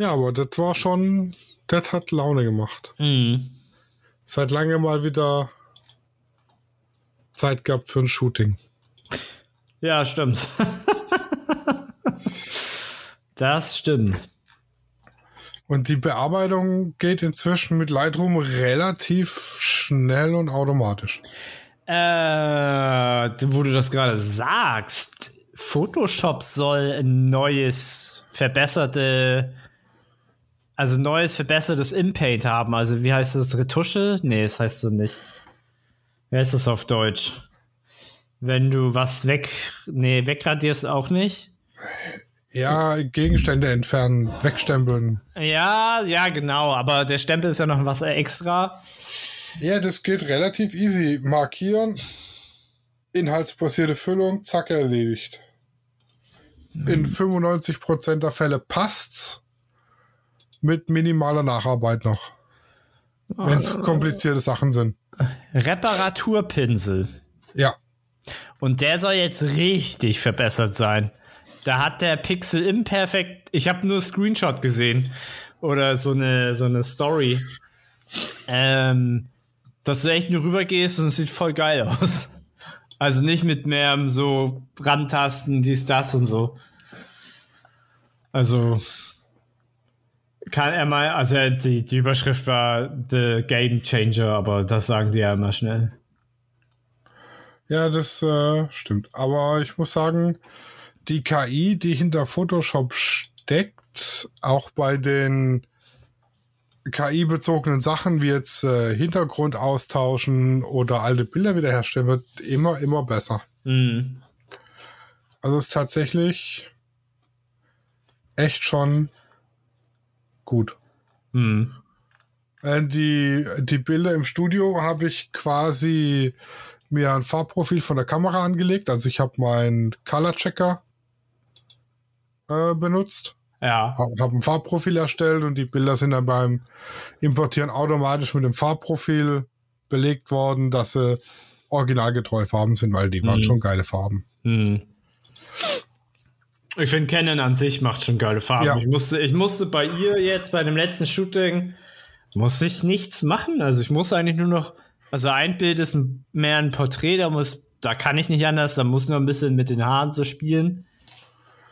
Ja, aber das war schon, das hat Laune gemacht. Mhm. Seit lange mal wieder Zeit gehabt für ein Shooting. Ja, stimmt. (laughs) das stimmt. Und die Bearbeitung geht inzwischen mit Lightroom relativ schnell und automatisch. Äh, wo du das gerade sagst, Photoshop soll ein neues, verbesserte, also neues, verbessertes Impaint haben. Also wie heißt das? Retusche? Nee, das heißt so nicht. Wie heißt das auf Deutsch? Wenn du was weg, nee, wegradierst auch nicht. Ja, Gegenstände entfernen, wegstempeln. Ja, ja, genau. Aber der Stempel ist ja noch was extra. Ja, das geht relativ easy. Markieren, inhaltsbasierte Füllung, zack, erledigt. In 95% der Fälle passt's. Mit minimaler Nacharbeit noch. Wenn es komplizierte Sachen sind. Reparaturpinsel. Ja. Und der soll jetzt richtig verbessert sein. Da hat der Pixel Imperfect, ich habe nur Screenshot gesehen oder so eine, so eine Story. Ähm, dass du echt nur rübergehst und es sieht voll geil (laughs) aus. Also nicht mit mehr so Randtasten, dies, das und so. Also kann er mal, also die, die Überschrift war The Game Changer, aber das sagen die ja immer schnell. Ja, das äh, stimmt. Aber ich muss sagen, die KI, die hinter Photoshop steckt, auch bei den KI-bezogenen Sachen wie jetzt äh, Hintergrund austauschen oder alte Bilder wiederherstellen, wird immer, immer besser. Mhm. Also ist tatsächlich echt schon gut. Mhm. Die, die Bilder im Studio habe ich quasi mir ein Farbprofil von der Kamera angelegt. Also ich habe meinen Color Checker äh, benutzt. Ja. Habe hab ein Farbprofil erstellt und die Bilder sind dann beim Importieren automatisch mit dem Farbprofil belegt worden, dass sie originalgetreu Farben sind, weil die waren Mhm. schon geile Farben. Hm. Ich finde Canon an sich macht schon geile Farben. Ja. Ich, musste, ich musste bei ihr jetzt bei dem letzten Shooting muss ich nichts machen. Also ich muss eigentlich nur noch, also ein Bild ist mehr ein Porträt, da muss, da kann ich nicht anders, da muss nur ein bisschen mit den Haaren so spielen.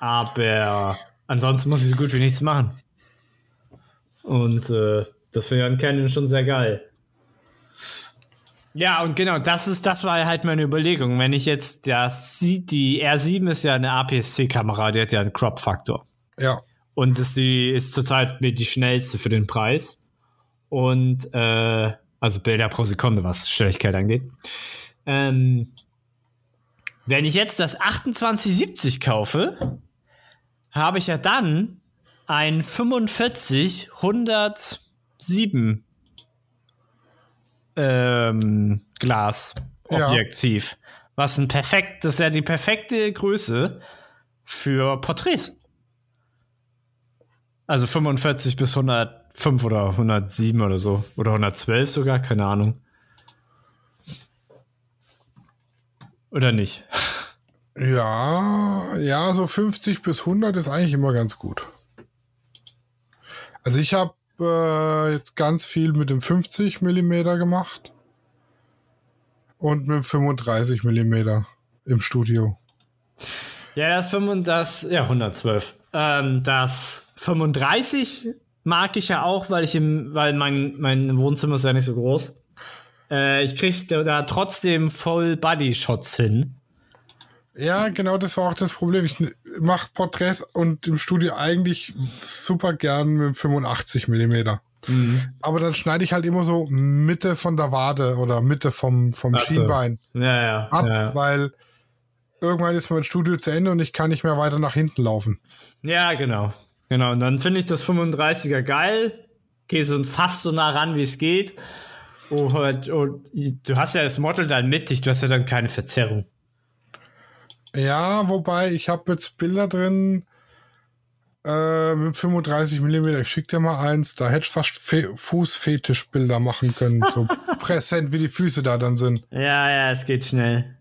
Aber ansonsten muss ich so gut wie nichts machen. Und äh, das finde ich an Canon schon sehr geil. Ja, und genau, das ist, das war halt meine Überlegung. Wenn ich jetzt das die R7 ist ja eine APS-C-Kamera, die hat ja einen Crop-Faktor. Ja, Und ist die ist zurzeit mit die schnellste für den Preis. Und äh, also Bilder pro Sekunde, was Schnelligkeit angeht. Ähm, wenn ich jetzt das 2870 kaufe, habe ich ja dann ein 45 107 ähm, Glas Ja. Objektiv. Was ein perfekt, das ist ja die perfekte Größe für Porträts. Also 45 bis 105 oder 107 oder so. Oder 112 sogar, keine Ahnung. Oder nicht? ja, ja, so 50 bis 100 ist eigentlich immer ganz gut. Also ich habe äh, jetzt ganz viel mit dem 50 Millimeter gemacht und mit dem 35 Millimeter im Studio. Ja, das 35, das, ja, 112. Ähm, das 35 mag ich ja auch, weil ich im, weil mein, mein Wohnzimmer ist ja nicht so groß. Äh, ich kriege da, da trotzdem Full-Body-Shots hin. Ja, genau, das war auch das Problem. Ich mache Porträts und im Studio eigentlich super gern mit dem 85 Millimeter. Aber dann schneide ich halt immer so Mitte von der Wade oder Mitte vom, vom Ach so. Schienbein Ja, ja. ab, ja. weil irgendwann ist mein Studio zu Ende und ich kann nicht mehr weiter nach hinten laufen. Ja, genau. Genau. Und dann finde ich das 35er geil. Gehe so fast so nah ran, wie es geht. Und, und du hast ja das Model dann mittig, du hast ja dann keine Verzerrung. Ja, wobei ich habe jetzt Bilder drin äh, mit 35 Millimeter. Ich schicke dir mal eins. Da hätte ich fast Fe Fußfetischbilder machen können. So (laughs) präsent, wie die Füße da dann sind. Ja, ja, es geht schnell.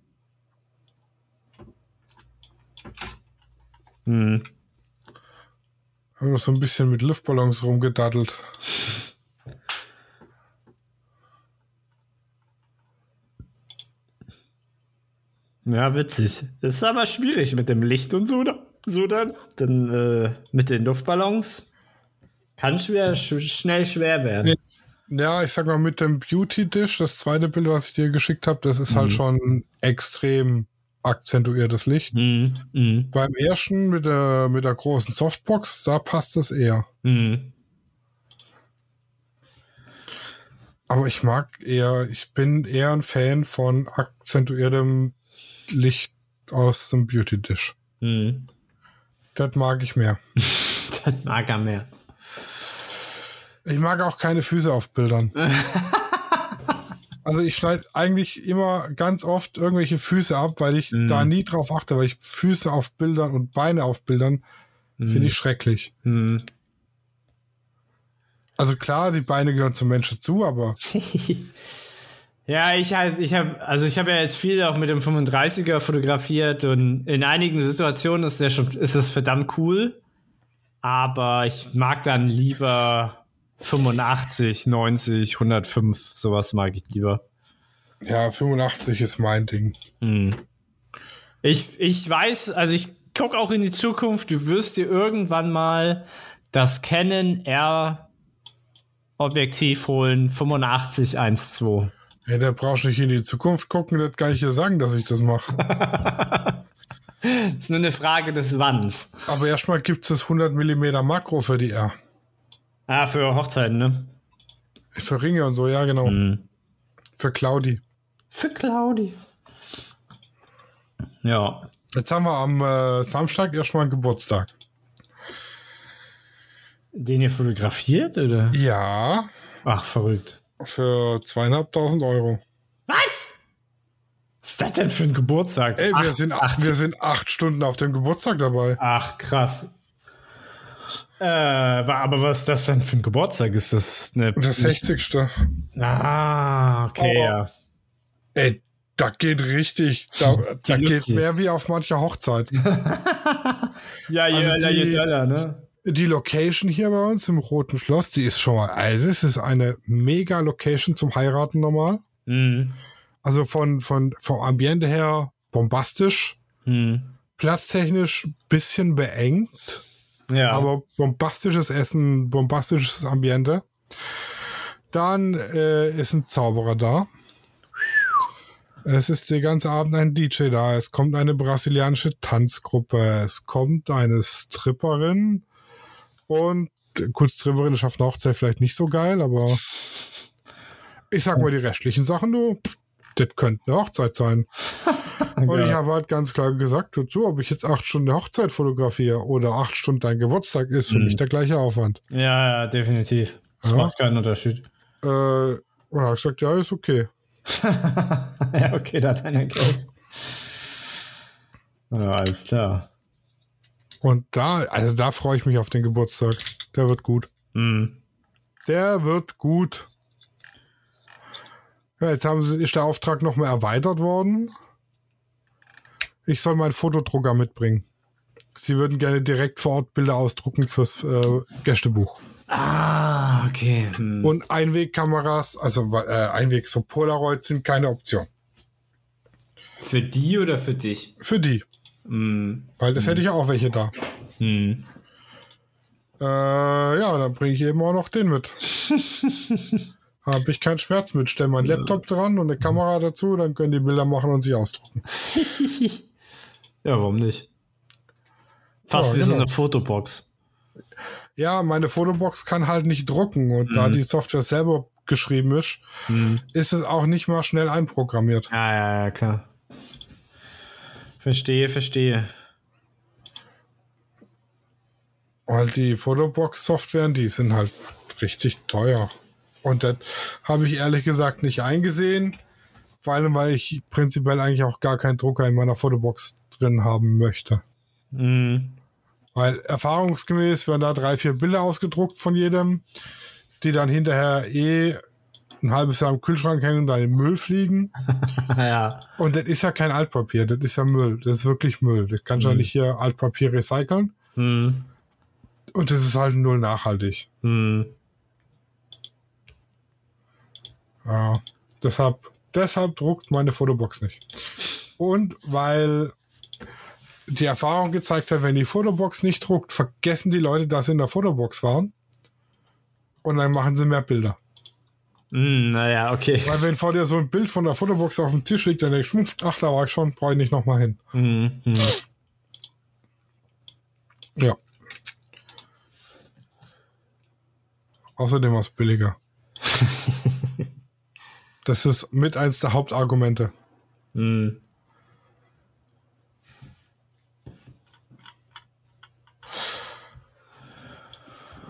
Hm. Haben noch so ein bisschen mit Luftballons rumgedattelt. Ja, witzig. Das ist aber schwierig mit dem Licht und so, da- so dann. Dann äh, mit den Luftballons kann schwer, sch schnell schwer werden. Ja, ich sag mal, mit dem Beauty Dish, das zweite Bild, was ich dir geschickt habe, das ist halt schon extrem akzentuiertes Licht. Mhm. Mhm. Beim ersten mit der, mit der großen Softbox, da passt es eher. Mhm. Aber ich mag eher, ich bin eher ein Fan von akzentuiertem Licht aus dem Beauty Dish. Hm. Das mag ich mehr. (laughs) Das mag er mehr. Ich mag auch keine Füße auf Bildern. (laughs) also ich schneide eigentlich immer ganz oft irgendwelche Füße ab, weil ich Mhm. da nie drauf achte, weil ich Füße auf Bildern und Beine auf Bildern finde ich schrecklich. Hm. Also klar, die Beine gehören zum Menschen zu, aber (laughs) Ja, ich halt, ich habe, also ich habe ja jetzt viel auch mit dem 35er fotografiert und in einigen Situationen ist der schon, ist es verdammt cool, aber ich mag dann lieber 85, 90, 105, sowas mag ich lieber. ja, 85 ist mein Ding. Hm. Ich, ich weiß, also ich gucke auch in die Zukunft, du wirst dir irgendwann mal das Canon R Objektiv holen, 85 1.2. Ja, da brauchst du nicht in die Zukunft gucken, das kann ich dir sagen, dass ich das mache. (laughs) ist nur eine Frage des Wanns. aber erstmal gibt es das 100 mm Makro für die R. Ah, für Hochzeiten, ne? Für Ringe und so, ja genau. Hm. Für Claudi. Für Claudi. Ja. Jetzt haben wir am äh, Samstag erstmal einen Geburtstag. Den ihr fotografiert, oder? Ja, Ach, verrückt. Für zweieinhalbtausend Euro. Was? Was ist das denn für ein Geburtstag? Ey, wir, Ach, sind, 80. wir sind acht Stunden auf dem Geburtstag dabei. Ach, krass. Äh, aber was ist das denn für ein Geburtstag? Ist das eine. Das 60. Ah, okay, Aber- ja. Ey, da geht richtig, da, (laughs) da geht mehr wie auf mancher Hochzeit. (laughs) Ja, je Also öller, je döller, ne? Die Location hier bei uns im Roten Schloss, die ist schon mal, also das ist eine mega Location zum Heiraten normal. Mhm. Also von, von, vom Ambiente her bombastisch, Mhm. platztechnisch bisschen beengt, Ja. aber bombastisches Essen, bombastisches Ambiente. Dann äh, ist ein Zauberer da. Es ist den ganzen Abend ein DJ da. Es kommt eine brasilianische Tanzgruppe. Es kommt eine Stripperin. Und auf einer Hochzeit vielleicht nicht so geil, aber ich sag mal die restlichen Sachen, du, pff, das könnte eine Hochzeit sein. (laughs) Und ich Ja. habe halt ganz klar gesagt, dazu, ob ich jetzt acht Stunden Hochzeit fotografiere oder acht Stunden dein Geburtstag, ist für Mhm. mich der gleiche Aufwand. ja, ja, definitiv. Das Ja. macht keinen Unterschied. Äh, und er hat gesagt, ja, ist okay. (laughs) ja, okay, da hat einer Geld. (laughs) Ja, alles klar. Und da, also da freue ich mich auf den Geburtstag. Der wird gut. Mhm. Der wird gut. Ja, jetzt haben sie, ist der Auftrag noch mal erweitert worden. Ich soll meinen Fotodrucker mitbringen. Sie würden gerne direkt vor Ort Bilder ausdrucken fürs äh, Gästebuch. Ah, okay. Hm. Und Einwegkameras, also äh, Einweg, so Polaroid sind keine Option. für die oder für dich? Für die. Hm. Weil das hätte ich auch welche da. Hm. Äh, ja, dann bringe ich eben auch noch den mit. (laughs) Habe ich keinen Schmerz mit. Stell meinen Laptop dran und eine Kamera dazu, dann können die Bilder machen und sie ausdrucken. (laughs) ja, warum nicht? Fast Ja, wie so genau. eine Fotobox. Ja, meine Fotobox kann halt nicht drucken und da Mhm. die Software selber geschrieben ist, Hm. ist es auch nicht mal schnell einprogrammiert. Ja, ja, ja, klar. Verstehe, verstehe. Weil die Fotobox-Softwaren, die sind halt richtig teuer. Und das habe ich ehrlich gesagt nicht eingesehen, vor allem weil ich prinzipiell eigentlich auch gar keinen Drucker in meiner Fotobox drin haben möchte. Hm. Weil erfahrungsgemäß werden da drei, vier Bilder ausgedruckt von jedem, die dann hinterher eh ein halbes Jahr im Kühlschrank hängen und dann im Müll fliegen. (laughs) ja. Und das ist ja kein Altpapier, das ist ja Müll. Das ist wirklich Müll. Das kannst du ja Mhm. nicht hier Altpapier recyceln. Hm. Und das ist halt null nachhaltig. Hm. Ja, deshalb, deshalb druckt meine Fotobox nicht. Und weil die Erfahrung gezeigt hat, wenn die Fotobox nicht druckt, vergessen die Leute, dass sie in der Fotobox waren. Und dann machen sie mehr Bilder. Hm, naja, okay. Weil wenn vor dir so ein Bild von der Fotobox auf dem Tisch liegt, dann denkst du, "Hm, ach, da war ich schon, brauche ich nicht nochmal hin. Hm. Hm. Ja. Außerdem was billiger. (laughs) Das ist mit eins der Hauptargumente. Hm.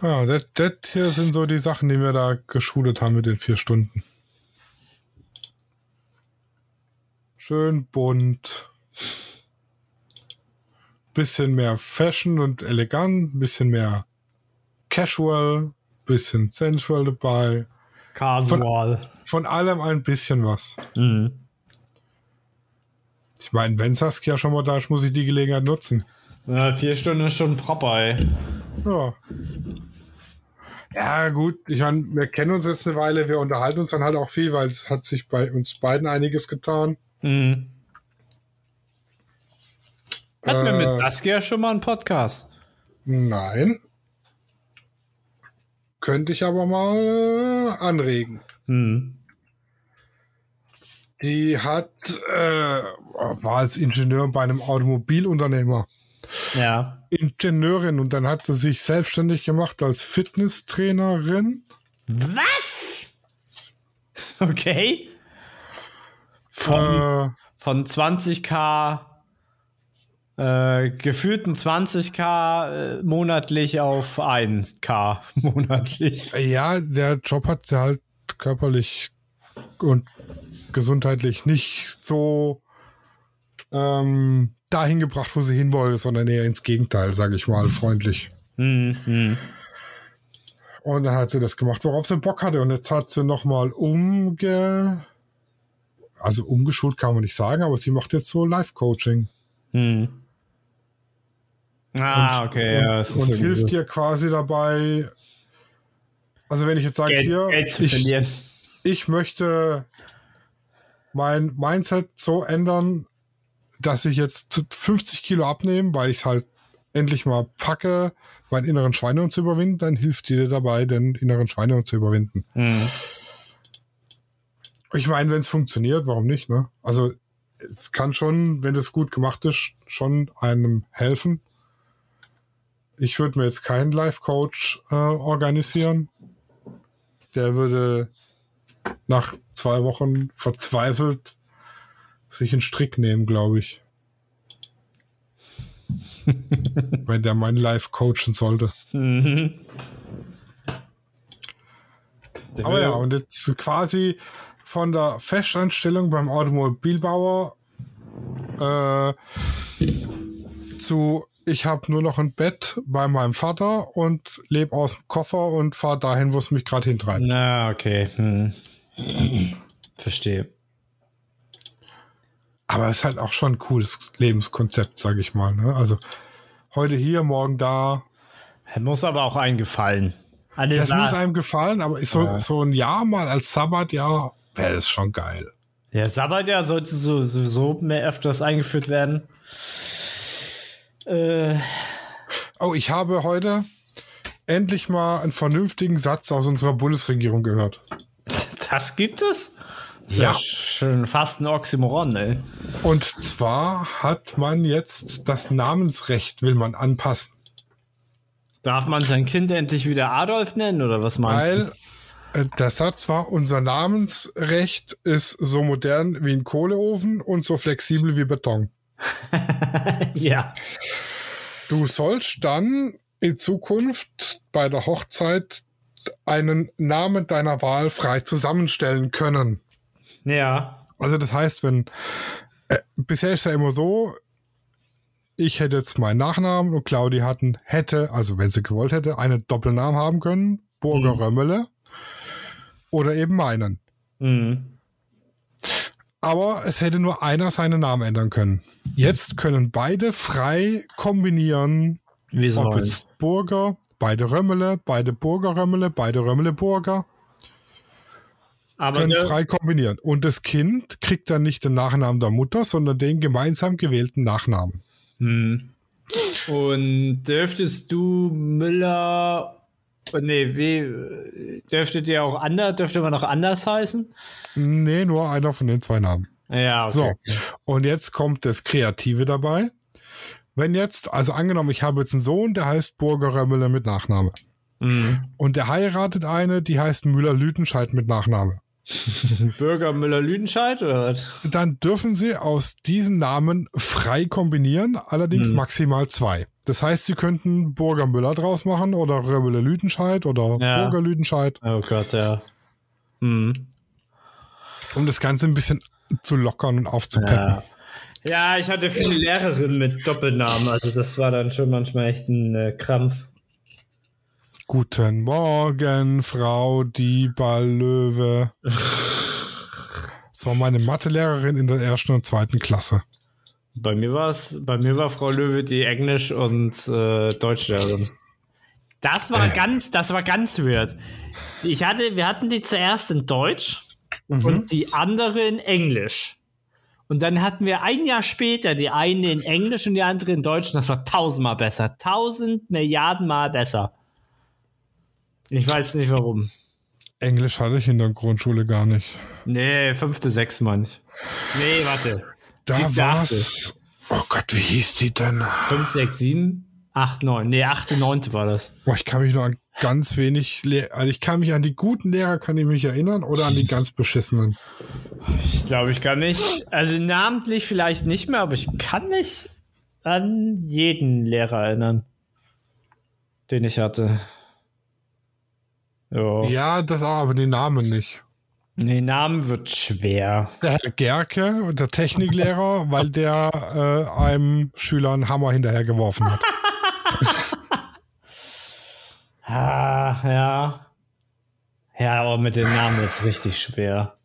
Ja, das, das hier sind so die Sachen, die wir da geschult haben mit den vier Stunden. Schön bunt. Bisschen mehr Fashion und elegant, bisschen mehr Casual, bisschen Sensual dabei. Casual. Von allem ein bisschen was. Mhm. Ich meine, wenn Saskia schon mal da ist, muss ich die Gelegenheit nutzen. Ja, vier Stunden ist schon proper, ey. Ja. Ja, gut. Ich meine, wir kennen uns jetzt eine Weile, wir unterhalten uns dann halt auch viel, weil es hat sich bei uns beiden einiges getan. Mhm. Hatten wir mit Äh. Saskia schon mal einen Podcast? Nein. Könnte ich aber mal äh, anregen. Mhm. Die hat, äh, war als Ingenieur bei einem Automobilunternehmer. Ja. Ingenieurin und dann hat sie sich selbstständig gemacht als Fitnesstrainerin. Was? Okay. Von, Äh, von 20k, äh, geführten 20k äh, monatlich auf 1k (laughs) monatlich. ja, der Job hat sie halt körperlich und gesundheitlich nicht so ähm, dahin gebracht, wo sie hin wollte, sondern eher ins Gegenteil, sage ich mal, freundlich. Mhm. Mhm. Und dann hat sie das gemacht, worauf sie Bock hatte. Und jetzt hat sie nochmal umge... Also umgeschult kann man nicht sagen, aber sie macht jetzt so Live-Coaching. Mhm. Ah, okay. und, ja, und hilft dir quasi dabei. Also wenn ich jetzt sage, Geld, hier, Geld ich, ich möchte mein Mindset so ändern, dass ich jetzt 50 Kilo abnehme, weil ich es halt endlich mal packe, meinen inneren Schweinehund zu überwinden, dann hilft dir dabei, den inneren Schweinehund zu überwinden. Mhm. Ich meine, wenn es funktioniert, warum nicht? Ne? Also es kann schon, wenn es gut gemacht ist, schon einem helfen. Ich würde mir jetzt keinen Life-Coach äh, organisieren. Der würde nach zwei Wochen verzweifelt sich einen Strick nehmen, glaube ich. (laughs) wenn der meinen Life coachen sollte. Mhm. Aber ja, und jetzt quasi von der Festanstellung beim Automobilbauer äh, zu ich habe nur noch ein Bett bei meinem Vater und lebe aus dem Koffer und fahre dahin, wo es mich gerade hintreibt. Na, okay. Hm. Verstehe. Aber es ist halt auch schon ein cooles Lebenskonzept, sage ich mal. Ne? Also heute hier, morgen da. Muss aber auch eingefallen. Alle Das sagen- muss einem gefallen, aber so, Ja. so ein Jahr mal als Sabbatjahr wäre das schon geil. Der Sabbatjahr sollte so, sowieso mehr öfters eingeführt werden. Äh, Oh, ich habe heute endlich mal einen vernünftigen Satz aus unserer Bundesregierung gehört. das gibt es? Das ist ja. Ja. schon fast ein Oxymoron, ey. Und zwar hat man jetzt das Namensrecht will man anpassen, Darf man sein Kind endlich wieder Adolf nennen oder was meinst weil äh, der Satz war, unser Namensrecht ist so modern wie ein Kohleofen und so flexibel wie Beton. du? (laughs) ja. Du sollst dann in Zukunft bei der Hochzeit einen Namen deiner Wahl frei zusammenstellen können. Ja. Also das heißt, wenn äh, bisher ist ja immer so, ich hätte jetzt meinen Nachnamen und Claudi hatten, hätte, also wenn sie gewollt hätte, einen Doppelnamen haben können, Burger Mhm. Römmele oder eben meinen. Mhm. Aber es hätte nur einer seinen Namen ändern können. Jetzt können beide frei kombinieren, Wie ob jetzt Burger, beide Römmele, beide Burger Römmele, beide Römmele Burger, Aber können frei kombinieren. Und das Kind kriegt dann nicht den Nachnamen der Mutter, sondern den gemeinsam gewählten Nachnamen. Hm. Und dürftest du Müller. Nee, wie. Dürftet ihr auch anders? Dürfte man noch anders heißen? Nee, nur einer von den zwei Namen. Ja, okay. So, und jetzt kommt das Kreative dabei. Wenn jetzt, also angenommen, ich habe jetzt einen Sohn, der heißt Burger Römmele mit Nachname. Mhm. Und der heiratet eine, die heißt Müller-Lütenscheid mit Nachname. (laughs) Bürger Müller-Lüdenscheid oder was? Dann dürfen Sie aus diesen Namen frei kombinieren, allerdings Hm. maximal zwei. Das heißt, Sie könnten Burger Müller draus machen oder Müller Lüdenscheid oder Ja. Burger Lüdenscheid, Oh Gott, ja. Hm. um das Ganze ein bisschen zu lockern und aufzupeppen. Ja. ja, ich hatte viele Lehrerinnen mit Doppelnamen, also das war dann schon manchmal echt ein äh, Krampf. Guten Morgen, Frau Diebal-Löwe. Das war meine Mathelehrerin in der ersten und zweiten Klasse. Bei mir war es, bei mir war Frau Löwe die Englisch- und äh, Deutschlehrerin. Das war ganz, das war ganz weird. Ich hatte, wir hatten die zuerst in Deutsch und die andere in Englisch. Und dann hatten wir ein Jahr später die eine in Englisch und die andere in Deutsch und das war tausendmal besser. Tausend Milliarden Mal besser. Ich weiß nicht warum. Englisch hatte ich in der Grundschule gar nicht. Nee, fünfte, sechste Mann. Nee, warte. Da Siebte, war's. Oh Gott, wie hieß die denn? Fünf, sechs, sieben, acht, neun. Nee, achte, neunte war das. Boah, ich kann mich nur an ganz wenig, Le also ich kann mich an die guten Lehrer, kann ich mich erinnern, oder an die ganz beschissenen. Ich glaube, ich kann nicht. Also namentlich vielleicht nicht mehr, aber ich kann mich an jeden Lehrer erinnern, den ich hatte. Ja. Ja, das auch, aber die Namen nicht. Nee, Namen wird schwer. Der Herr Gerke, der Techniklehrer, (laughs) weil der äh, einem Schüler einen Hammer hinterher geworfen hat. (laughs) Ah, ja. Ja, aber mit den Namen wird es richtig schwer.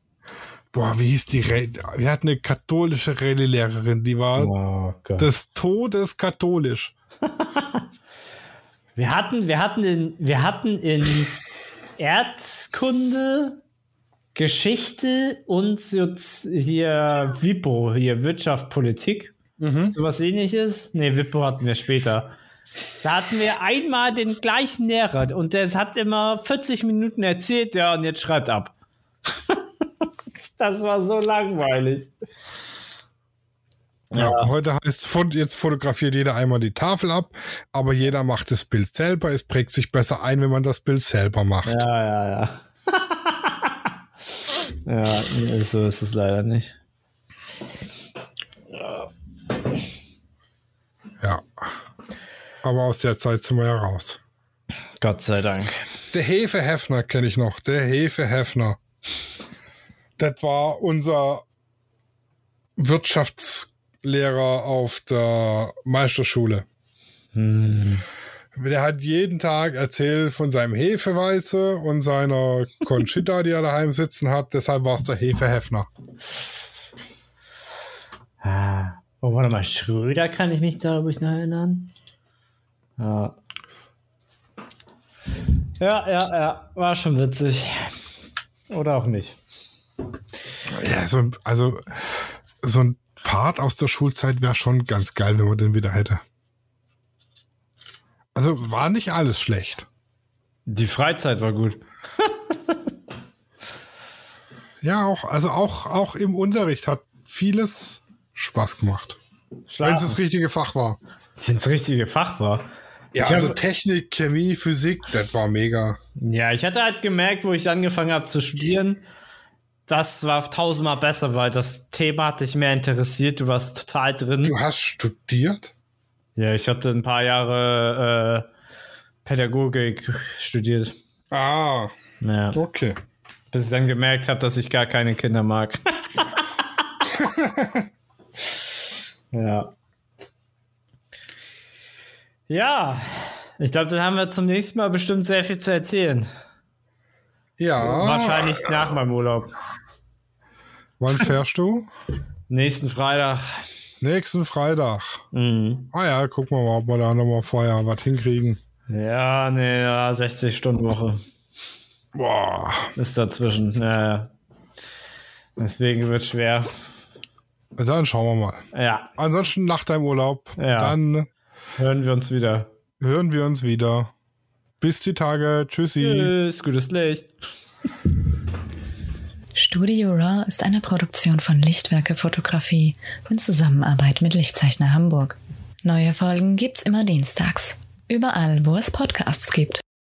Boah, wie hieß die? Re Wir hatten eine katholische Rallye-Lehrerin, die war Oh des Todes katholisch. (laughs) Wir hatten, wir hatten in, wir hatten in Erzkunde, Geschichte und hier WIPO, hier Wirtschaft, Politik. Sowas ähnliches. Nee, WIPO hatten wir später. Da hatten wir einmal den gleichen Lehrer und der hat immer 40 Minuten erzählt, ja, und jetzt schreibt ab. (laughs) das war so langweilig. Ja. Heute heißt es, jetzt fotografiert jeder einmal die Tafel ab, aber jeder macht das Bild selber. Es prägt sich besser ein, wenn man das Bild selber macht. Ja, ja, ja. (laughs) ja, so ist es leider nicht. Ja. Aber aus der Zeit sind wir ja raus. Gott sei Dank. Der Hefehefner kenne ich noch. Der Hefehefner. Das war unser Wirtschaftslehrer auf der Meisterschule. Der hat jeden Tag erzählt von seinem Hefeweize und seiner Conchita, die er daheim sitzen hat. Deshalb war es der Hefehefner. Ah. Oh, warte mal, Schröder kann ich mich da, glaube ich, noch erinnern. Ja. Ja, ja, ja, war schon witzig. Oder auch nicht. Ja, so, also so ein Part aus der Schulzeit wäre schon ganz geil, wenn man den wieder hätte. Also war nicht alles schlecht. Die Freizeit war gut. (laughs) Ja, auch, also auch, auch im Unterricht hat vieles Spaß gemacht. Wenn es das richtige Fach war. Wenn es richtige Fach war. Ja, Ich also habe- Technik, Chemie, Physik, das war mega. Ja, ich hatte halt gemerkt, wo ich angefangen habe zu studieren, das war tausendmal besser, weil das Thema hat dich mehr interessiert, du warst total drin. Du hast studiert? Ja, ich hatte ein paar Jahre äh, Pädagogik studiert. Ah, Ja, okay. bis ich dann gemerkt habe, dass ich gar keine Kinder mag. (laughs) ja. Ja, ich glaube, dann haben wir zum nächsten Mal bestimmt sehr viel zu erzählen. Ja. Wahrscheinlich nach meinem Urlaub. Wann (laughs) fährst du? Nächsten Freitag. Nächsten Freitag. Mhm. Ah ja, gucken wir mal, ob wir da nochmal vorher was hinkriegen. Ja, nee, ja, 60 Stunden Woche Boah. ist dazwischen. Ja, ja. Deswegen wird schwer. Dann schauen wir mal. Ja, Ansonsten nach deinem Urlaub, Ja. dann hören wir uns wieder. hören wir uns wieder. Bis die Tage. Tschüssi. Tschüss, gutes Licht. Studio Raw ist eine Produktion von Lichtwerke Fotografie in Zusammenarbeit mit Lichtzeichner Hamburg. Neue Folgen gibt's immer dienstags. Überall, wo es Podcasts gibt.